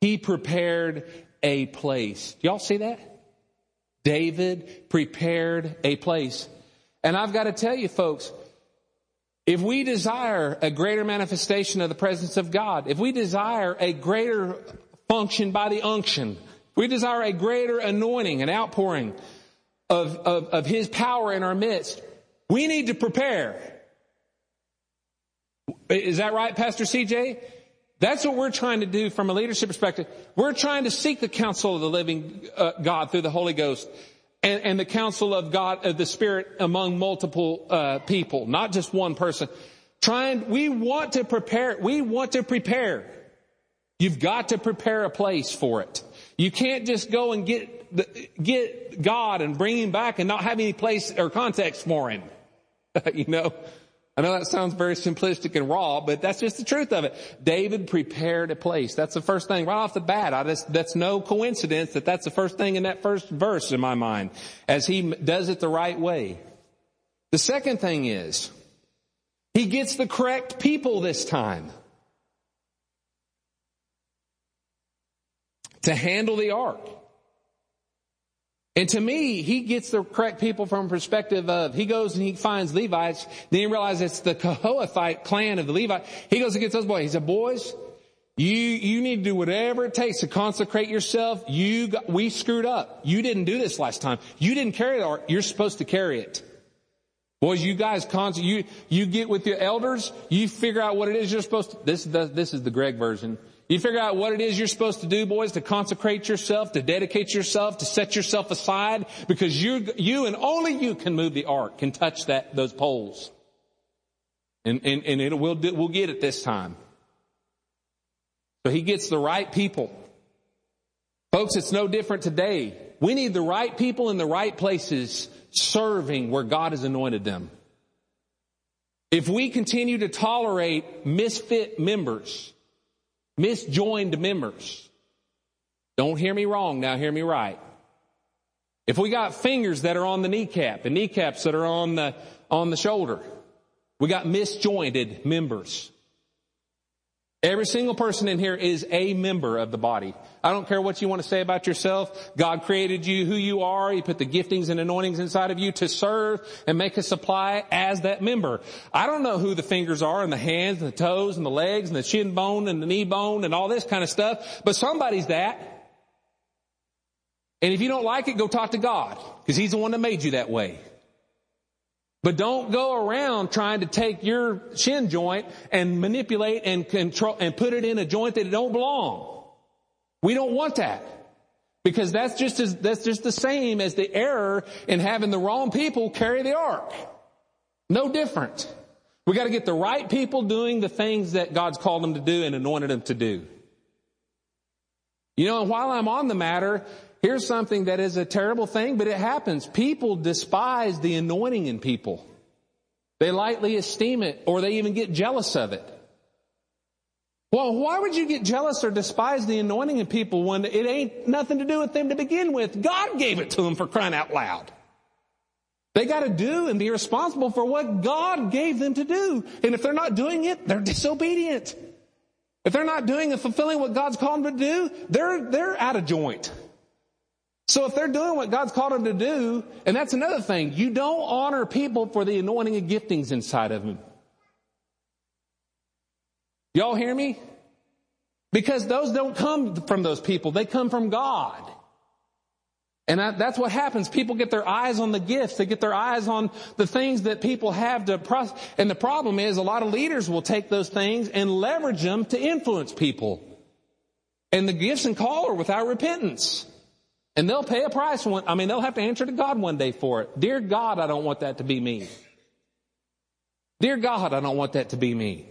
He prepared a place. Do y'all see that? David prepared a place. And I've got to tell you folks, if we desire a greater manifestation of the presence of God, if we desire a greater function by the unction, we desire a greater anointing and outpouring of, of, of His power in our midst, we need to prepare. Is that right, Pastor CJ? That's what we're trying to do from a leadership perspective. We're trying to seek the counsel of the living uh, God through the Holy Ghost and, and, the counsel of God, of the Spirit among multiple uh, people, not just one person. Trying, we want to prepare. We want to prepare. You've got to prepare a place for it. You can't just go and get the, get God and bring Him back and not have any place or context for Him. [LAUGHS] you know. I know that sounds very simplistic and raw, but that's just the truth of it. David prepared a place. That's the first thing right off the bat. I just, that's no coincidence that that's the first thing in that first verse in my mind as he does it the right way. The second thing is he gets the correct people this time to handle the ark. And to me, he gets the correct people from perspective of, he goes and he finds Levites, then he realizes it's the Kohathite clan of the Levite. He goes and gets those boys. He said, boys, you, you need to do whatever it takes to consecrate yourself. You got, we screwed up. You didn't do this last time. You didn't carry the ark. You're supposed to carry it. Boys, you guys, you, you get with your elders, you figure out what it is you're supposed to, this, this is the Greg version. You figure out what it is you're supposed to do, boys, to consecrate yourself, to dedicate yourself, to set yourself aside, because you, you and only you can move the ark, can touch that, those poles. And, and, and it will, we'll get it this time. So he gets the right people. Folks, it's no different today. We need the right people in the right places serving where God has anointed them. If we continue to tolerate misfit members, misjoined members. Don't hear me wrong, now hear me right. If we got fingers that are on the kneecap and kneecaps that are on the, on the shoulder, we got misjointed members. Every single person in here is a member of the body. I don't care what you want to say about yourself. God created you who you are. He put the giftings and anointings inside of you to serve and make a supply as that member. I don't know who the fingers are and the hands and the toes and the legs and the shin bone and the knee bone and all this kind of stuff, but somebody's that. And if you don't like it, go talk to God because He's the one that made you that way. But don't go around trying to take your shin joint and manipulate and control and put it in a joint that it don't belong. We don't want that. Because that's just as, that's just the same as the error in having the wrong people carry the ark. No different. We gotta get the right people doing the things that God's called them to do and anointed them to do. You know, and while I'm on the matter, Here's something that is a terrible thing, but it happens. People despise the anointing in people. They lightly esteem it or they even get jealous of it. Well, why would you get jealous or despise the anointing in people when it ain't nothing to do with them to begin with? God gave it to them for crying out loud. They got to do and be responsible for what God gave them to do. And if they're not doing it, they're disobedient. If they're not doing and fulfilling what God's called them to do, they're, they're out of joint. So if they're doing what God's called them to do, and that's another thing, you don't honor people for the anointing and giftings inside of them. Y'all hear me? Because those don't come from those people. They come from God. And that's what happens. People get their eyes on the gifts. They get their eyes on the things that people have to process. And the problem is a lot of leaders will take those things and leverage them to influence people. And the gifts and call are without repentance. And they'll pay a price. One, I mean, they'll have to answer to God one day for it. Dear God, I don't want that to be me. Dear God, I don't want that to be me.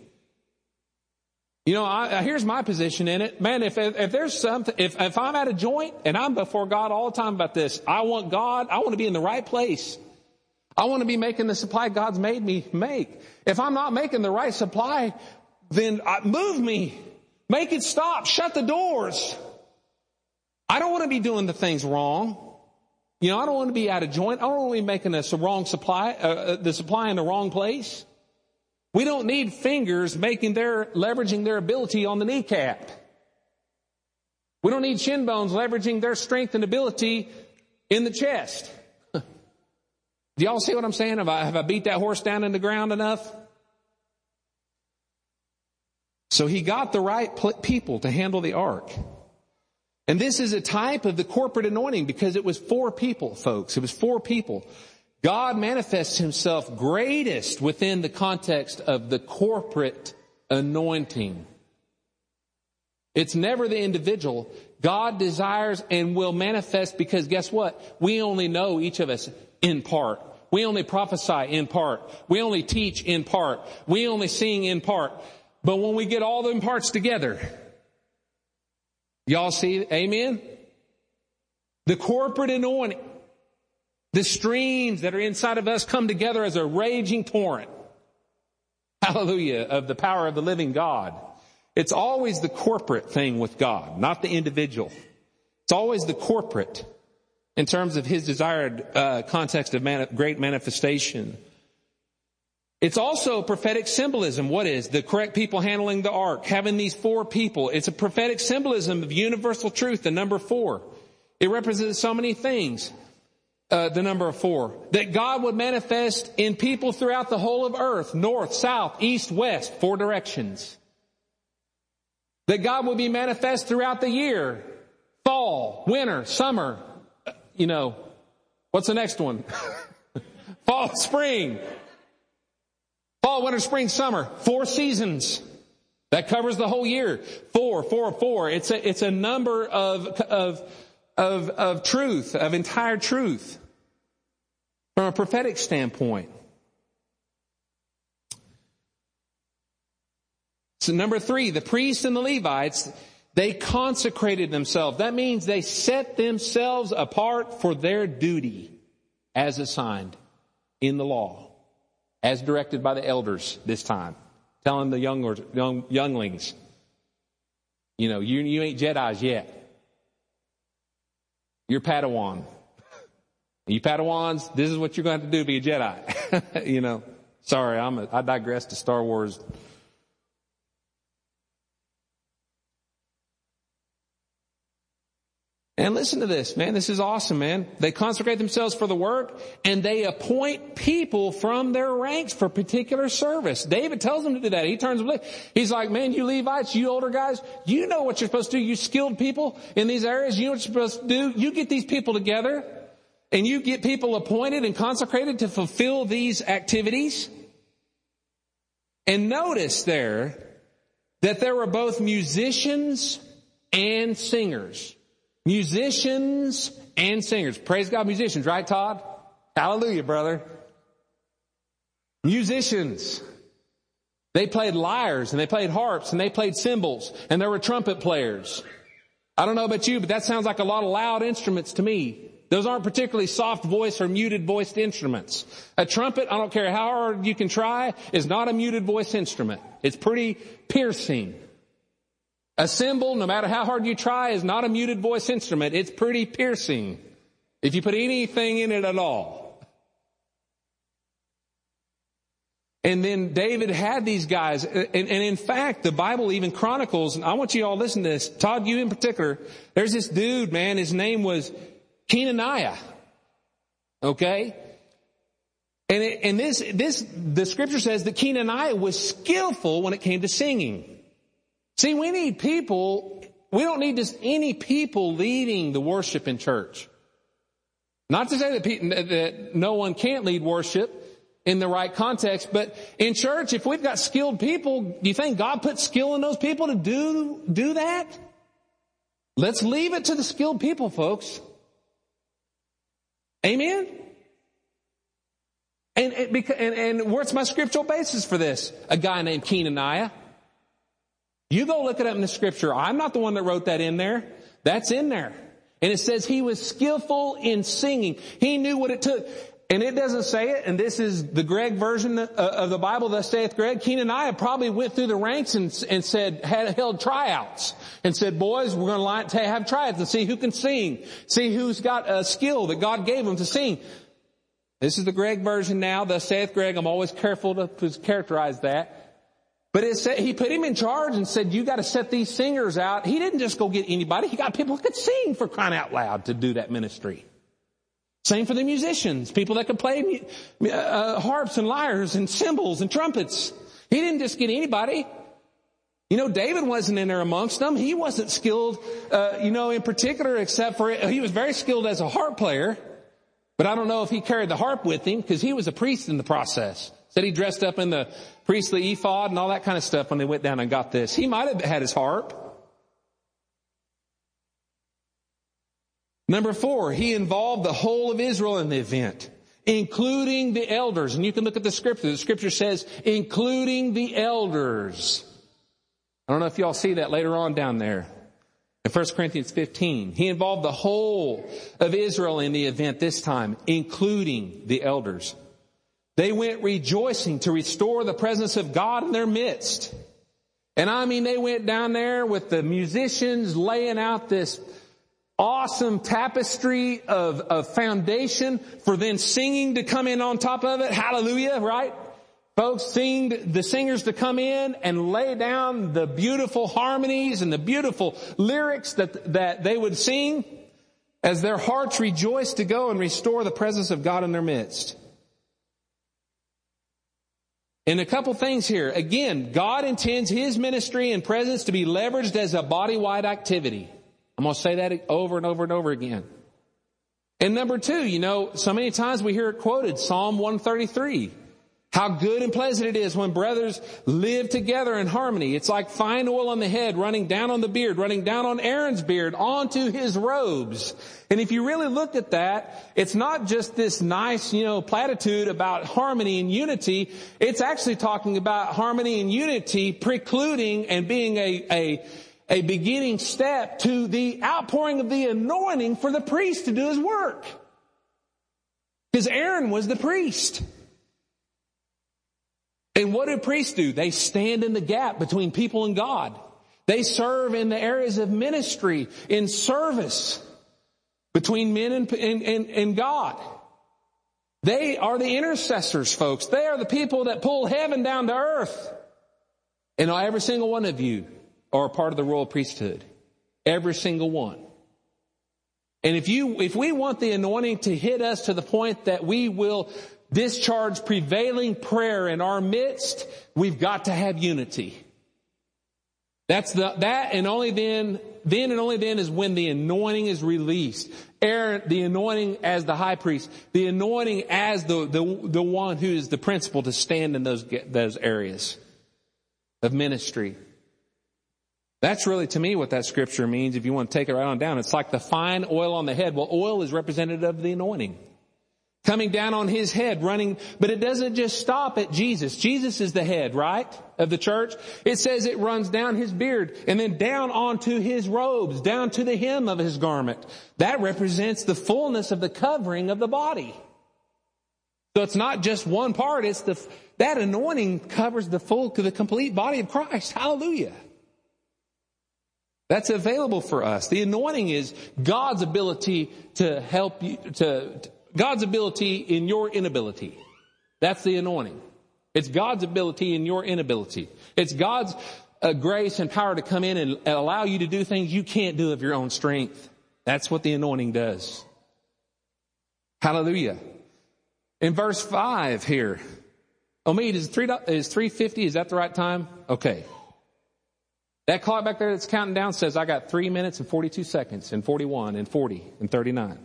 You know, I, here's my position in it. Man, if, if, if there's something, if, if I'm at a joint and I'm before God all the time about this, I want God, I want to be in the right place. I want to be making the supply God's made me make. If I'm not making the right supply, then uh, move me. Make it stop. Shut the doors. I don't want to be doing the things wrong. You know, I don't want to be out of joint. I don't want to be making a wrong supply, uh, uh, the supply in the wrong place. We don't need fingers making their, leveraging their ability on the kneecap. We don't need shin bones leveraging their strength and ability in the chest. Do y'all see what I'm saying? Have I, have I beat that horse down in the ground enough? So he got the right people to handle the ark. And this is a type of the corporate anointing because it was four people, folks. It was four people. God manifests himself greatest within the context of the corporate anointing. It's never the individual. God desires and will manifest because guess what? We only know each of us in part. We only prophesy in part. We only teach in part. We only sing in part. But when we get all the parts together, Y'all see, amen? The corporate anointing, the streams that are inside of us come together as a raging torrent. Hallelujah, of the power of the living God. It's always the corporate thing with God, not the individual. It's always the corporate in terms of his desired uh, context of great manifestation. It's also prophetic symbolism. What is? The correct people handling the ark, having these four people. It's a prophetic symbolism of universal truth, the number four. It represents so many things. Uh, the number of four. That God would manifest in people throughout the whole of earth, north, south, east, west, four directions. That God would be manifest throughout the year, fall, winter, summer, uh, you know, what's the next one? [LAUGHS] fall, spring, Fall, winter, spring, summer. Four seasons. That covers the whole year. Four, four, four. It's a, it's a number of, of, of, of truth, of entire truth. From a prophetic standpoint. So number three, the priests and the Levites, they consecrated themselves. That means they set themselves apart for their duty as assigned in the law as directed by the elders this time, telling the young, young, younglings, you know, you, you ain't Jedi's yet. You're Padawan. [LAUGHS] You Padawans, this is what you're going to, have to do, be a Jedi. [LAUGHS] you know, sorry, I'm a, I digress to Star Wars And listen to this, man. This is awesome, man. They consecrate themselves for the work and they appoint people from their ranks for particular service. David tells them to do that. He turns he's like, man, you Levites, you older guys, you know what you're supposed to do. You skilled people in these areas. You know what you're supposed to do. You get these people together and you get people appointed and consecrated to fulfill these activities. And notice there that there were both musicians and singers. Musicians and singers. Praise God, musicians, right, Todd? Hallelujah, brother. Musicians. They played lyres and they played harps and they played cymbals and there were trumpet players. I don't know about you, but that sounds like a lot of loud instruments to me. Those aren't particularly soft voice or muted voiced instruments. A trumpet, I don't care how hard you can try, is not a muted voice instrument. It's pretty piercing. A cymbal, no matter how hard you try, is not a muted voice instrument. It's pretty piercing if you put anything in it at all. And then David had these guys, and, and, in fact, the Bible even chronicles, and I want you all to listen to this, Todd, you in particular, there's this dude, man, his name was Kenaniah. Okay? And, it, and this, this, the scripture says that Kenaniah was skillful when it came to singing. See, we need people, we don't need just any people leading the worship in church. Not to say that, that no one can't lead worship in the right context, but in church, if we've got skilled people, do you think God put skill in those people to do, do that? Let's leave it to the skilled people, folks. Amen? And, and, and, and what's my scriptural basis for this? A guy named Kenaniah. You go look it up in the scripture. I'm not the one that wrote that in there. That's in there. And it says he was skillful in singing. He knew what it took. And it doesn't say it, and this is the Greg version of uh, the Bible, thus saith Greg. Kenaniah probably went through the ranks and, and said, had held tryouts and said, boys, we're going to have tryouts and see who can sing, see who's got a skill that God gave them to sing. This is the Greg version now, thus saith Greg. I'm always careful to characterize that. But said, he put him in charge and said, you got to set these singers out. He didn't just go get anybody. He got people who could sing for crying out loud to do that ministry. Same for the musicians, people that could play uh, harps and lyres and cymbals and trumpets. He didn't just get anybody. You know, David wasn't in there amongst them. He wasn't skilled, uh, you know, in particular, except for he was very skilled as a harp player. But I don't know if he carried the harp with him because he was a priest in the process. Said he dressed up in the priestly ephod and all that kind of stuff when they went down and got this. He might have had his harp. Number four, he involved the whole of Israel in the event, including the elders. And you can look at the scripture. The scripture says, including the elders. I don't know if y'all see that later on down there. In 1 Corinthians 15, he involved the whole of Israel in the event this time, including the elders. They went rejoicing to restore the presence of God in their midst. And I mean, they went down there with the musicians laying out this awesome tapestry of, of foundation for then singing to come in on top of it. Hallelujah, right? Folks, sing the singers to come in and lay down the beautiful harmonies and the beautiful lyrics that, that they would sing as their hearts rejoiced to go and restore the presence of God in their midst. And a couple things here. Again, God intends His ministry and presence to be leveraged as a body-wide activity. I'm going to say that over and over and over again. And number two, you know, so many times we hear it quoted, Psalm 133. How good and pleasant it is when brothers live together in harmony. It's like fine oil on the head running down on the beard, running down on Aaron's beard onto his robes. And if you really look at that, it's not just this nice, you know, platitude about harmony and unity. It's actually talking about harmony and unity precluding and being a, a, a beginning step to the outpouring of the anointing for the priest to do his work. Because Aaron was the priest. And what do priests do? They stand in the gap between people and God. They serve in the areas of ministry, in service between men and, and, and, and God. They are the intercessors, folks. They are the people that pull heaven down to earth. And every single one of you are a part of the royal priesthood. Every single one. And if you, if we want the anointing to hit us to the point that we will discharge prevailing prayer in our midst, we've got to have unity. That's the, that and only then, then and only then is when the anointing is released. Aaron, the anointing as the high priest, the anointing as the, the, the one who is the principal to stand in those, those areas of ministry. That's really to me what that scripture means if you want to take it right on down. It's like the fine oil on the head. Well, oil is representative of the anointing coming down on his head, running, but it doesn't just stop at Jesus. Jesus is the head, right? Of the church. It says it runs down his beard and then down onto his robes, down to the hem of his garment. That represents the fullness of the covering of the body. So it's not just one part, it's the, that anointing covers the full, the complete body of Christ. Hallelujah. That's available for us. The anointing is God's ability to help you, to, God's ability in your inability. That's the anointing. It's God's ability in your inability. It's God's uh, grace and power to come in and, allow you to do things you can't do of your own strength. That's what the anointing does. Hallelujah. In verse five here, Omid, is three, is 350, is that the right time? Okay. That clock back there that's counting down says I got three minutes and 42 seconds and 41 and 40 and 39.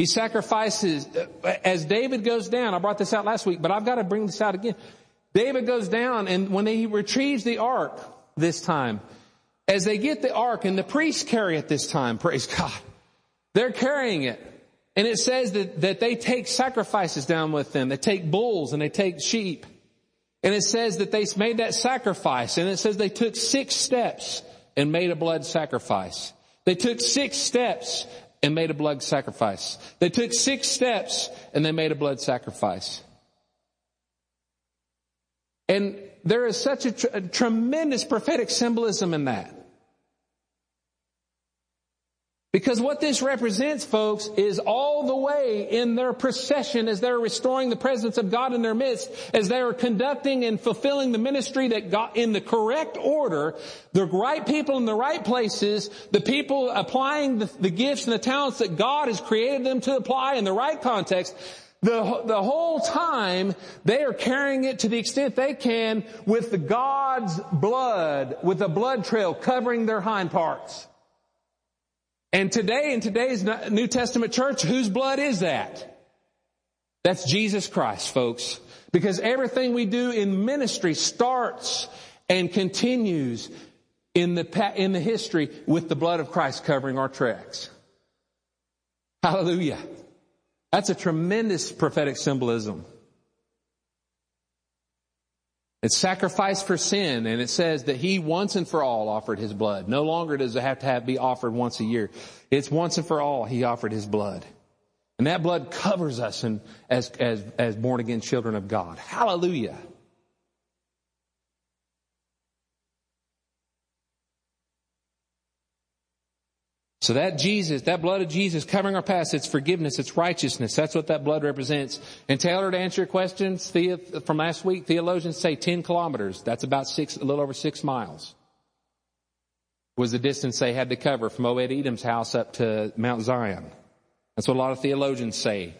He sacrifices, uh, as David goes down, I brought this out last week, but I've got to bring this out again. David goes down and when he retrieves the ark this time, as they get the ark and the priests carry it this time, [LAUGHS] praise God, they're carrying it. And it says that, that they take sacrifices down with them. They take bulls and they take sheep. And it says that they made that sacrifice and it says they took six steps and made a blood sacrifice. They took six steps and made a blood sacrifice. They took six steps and they made a blood sacrifice. And there is such a, tr- a tremendous prophetic symbolism in that. Because what this represents, folks, is all the way in their procession as they're restoring the presence of God in their midst, as they are conducting and fulfilling the ministry that got in the correct order, the right people in the right places, the people applying the, the gifts and the talents that God has created them to apply in the right context, the, the whole time they are carrying it to the extent they can with the God's blood, with a blood trail covering their hind parts. And today, in today's New Testament church, whose blood is that? That's Jesus Christ, folks. Because everything we do in ministry starts and continues in the, in the history with the blood of Christ covering our tracks. Hallelujah. That's a tremendous prophetic symbolism. It's sacrifice for sin, and it says that He once and for all offered His blood. No longer does it have to have, be offered once a year. It's once and for all He offered His blood. And that blood covers us in, as, as, as born again children of God. Hallelujah. So that Jesus, that blood of Jesus covering our past, it's forgiveness, it's righteousness. That's what that blood represents. And Taylor, to answer your questions from last week, theologians say 10 kilometers. That's about six, a little over six miles. Was the distance they had to cover from Obed Edom's house up to Mount Zion. That's what a lot of theologians say.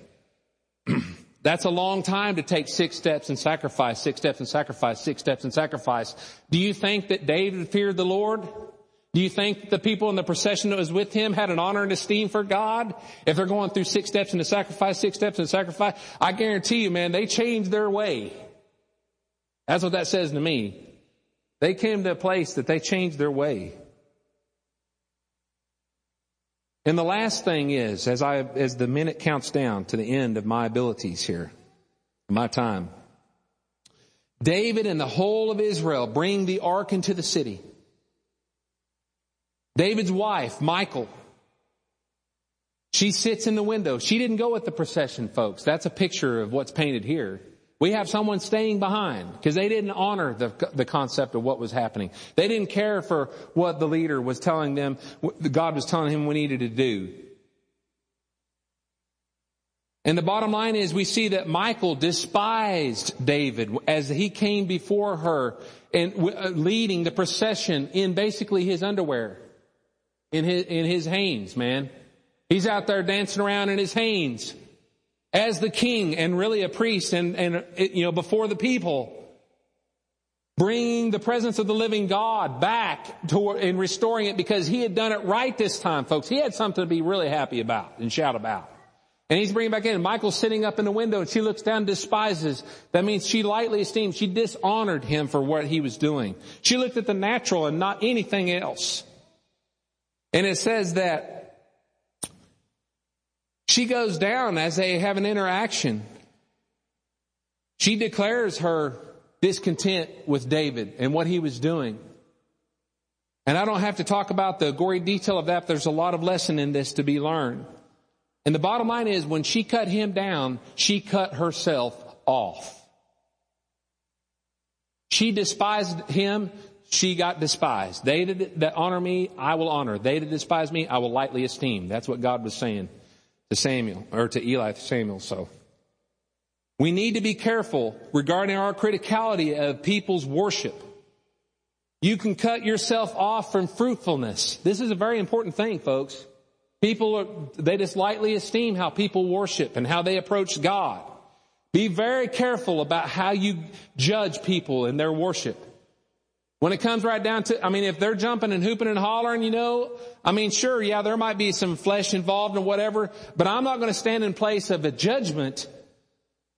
[CLEARS THROAT] That's a long time to take six steps and sacrifice, six steps and sacrifice, six steps and sacrifice. Do you think that David feared the Lord? Do you think the people in the procession that was with him had an honor and esteem for God? If they're going through six steps into sacrifice, six steps into sacrifice, I guarantee you, man, they changed their way. That's what that says to me. They came to a place that they changed their way. And the last thing is, as I, as the minute counts down to the end of my abilities here, my time, David and the whole of Israel bring the ark into the city. David's wife, Michal, she sits in the window. She didn't go with the procession, folks. That's a picture of what's painted here. We have someone staying behind because they didn't honor the, the concept of what was happening. They didn't care for what the leader was telling them, God was telling him we needed to do. And the bottom line is we see that Michal despised David as he came before her and uh, leading the procession in basically his underwear in his, in his Hanes, man. He's out there dancing around in his Hanes as the king and really a priest and, and, you know, before the people. Bringing the presence of the living God back to, and restoring it because he had done it right this time, folks. He had something to be really happy about and shout about. And he's bringing back in. And Michal's sitting up in the window and she looks down and despises. That means she lightly esteemed. She dishonored him for what he was doing. She looked at the natural and not anything else. And it says that she goes down as they have an interaction. She declares her discontent with David and what he was doing. And I don't have to talk about the gory detail of that. There's a lot of lesson in this to be learned. And the bottom line is when she cut him down, she cut herself off. She despised him she got despised. They that honor me, I will honor. They that despise me, I will lightly esteem. That's what God was saying to Samuel, or to Eli, Samuel, so. We need to be careful regarding our criticality of people's worship. You can cut yourself off from fruitfulness. This is a very important thing, folks. People are, they just lightly esteem how people worship and how they approach God. Be very careful about how you judge people in their worship. When it comes right down to, I mean, if they're jumping and hooping and hollering, you know, I mean, sure, yeah, there might be some flesh involved and whatever, but I'm not going to stand in place of a judgment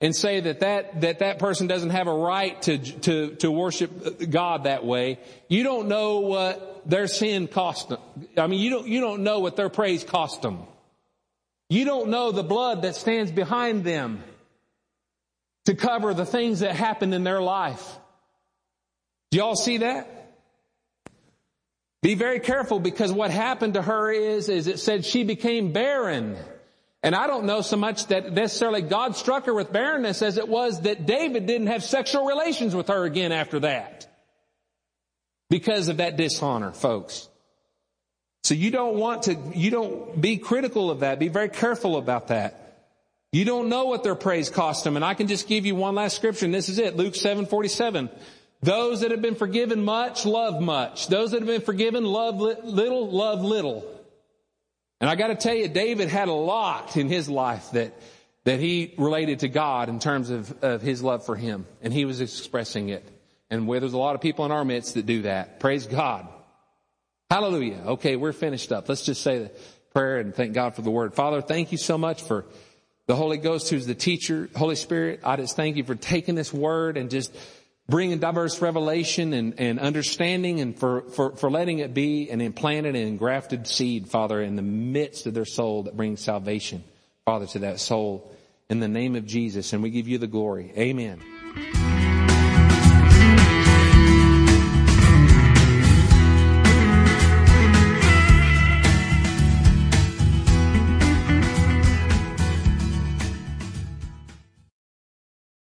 and say that that, that that person doesn't have a right to, to, to worship God that way. You don't know what their sin cost them. I mean, you don't, you don't know what their praise cost them. You don't know the blood that stands behind them to cover the things that happened in their life. Do y'all see that? Be very careful because what happened to her is, is it said she became barren. And I don't know so much that necessarily God struck her with barrenness as it was that David didn't have sexual relations with her again after that. Because of that dishonor, folks. So you don't want to, you don't be critical of that. Be very careful about that. You don't know what their praise cost them. And I can just give you one last scripture and this is it. Luke 7, 47. Those that have been forgiven much, love much. Those that have been forgiven, love little, love little. And I gotta tell you, David had a lot in his life that, that he related to God in terms of, of his love for him. And he was expressing it. And where there's a lot of people in our midst that do that. Praise God. Hallelujah. Okay, we're finished up. Let's just say the prayer and thank God for the word. Father, thank you so much for the Holy Ghost who's the teacher. Holy Spirit, I just thank you for taking this word and just bringing diverse revelation and, and understanding and for, for, for letting it be an implanted and engrafted seed, Father, in the midst of their soul that brings salvation, Father, to that soul in the name of Jesus. And we give you the glory. Amen.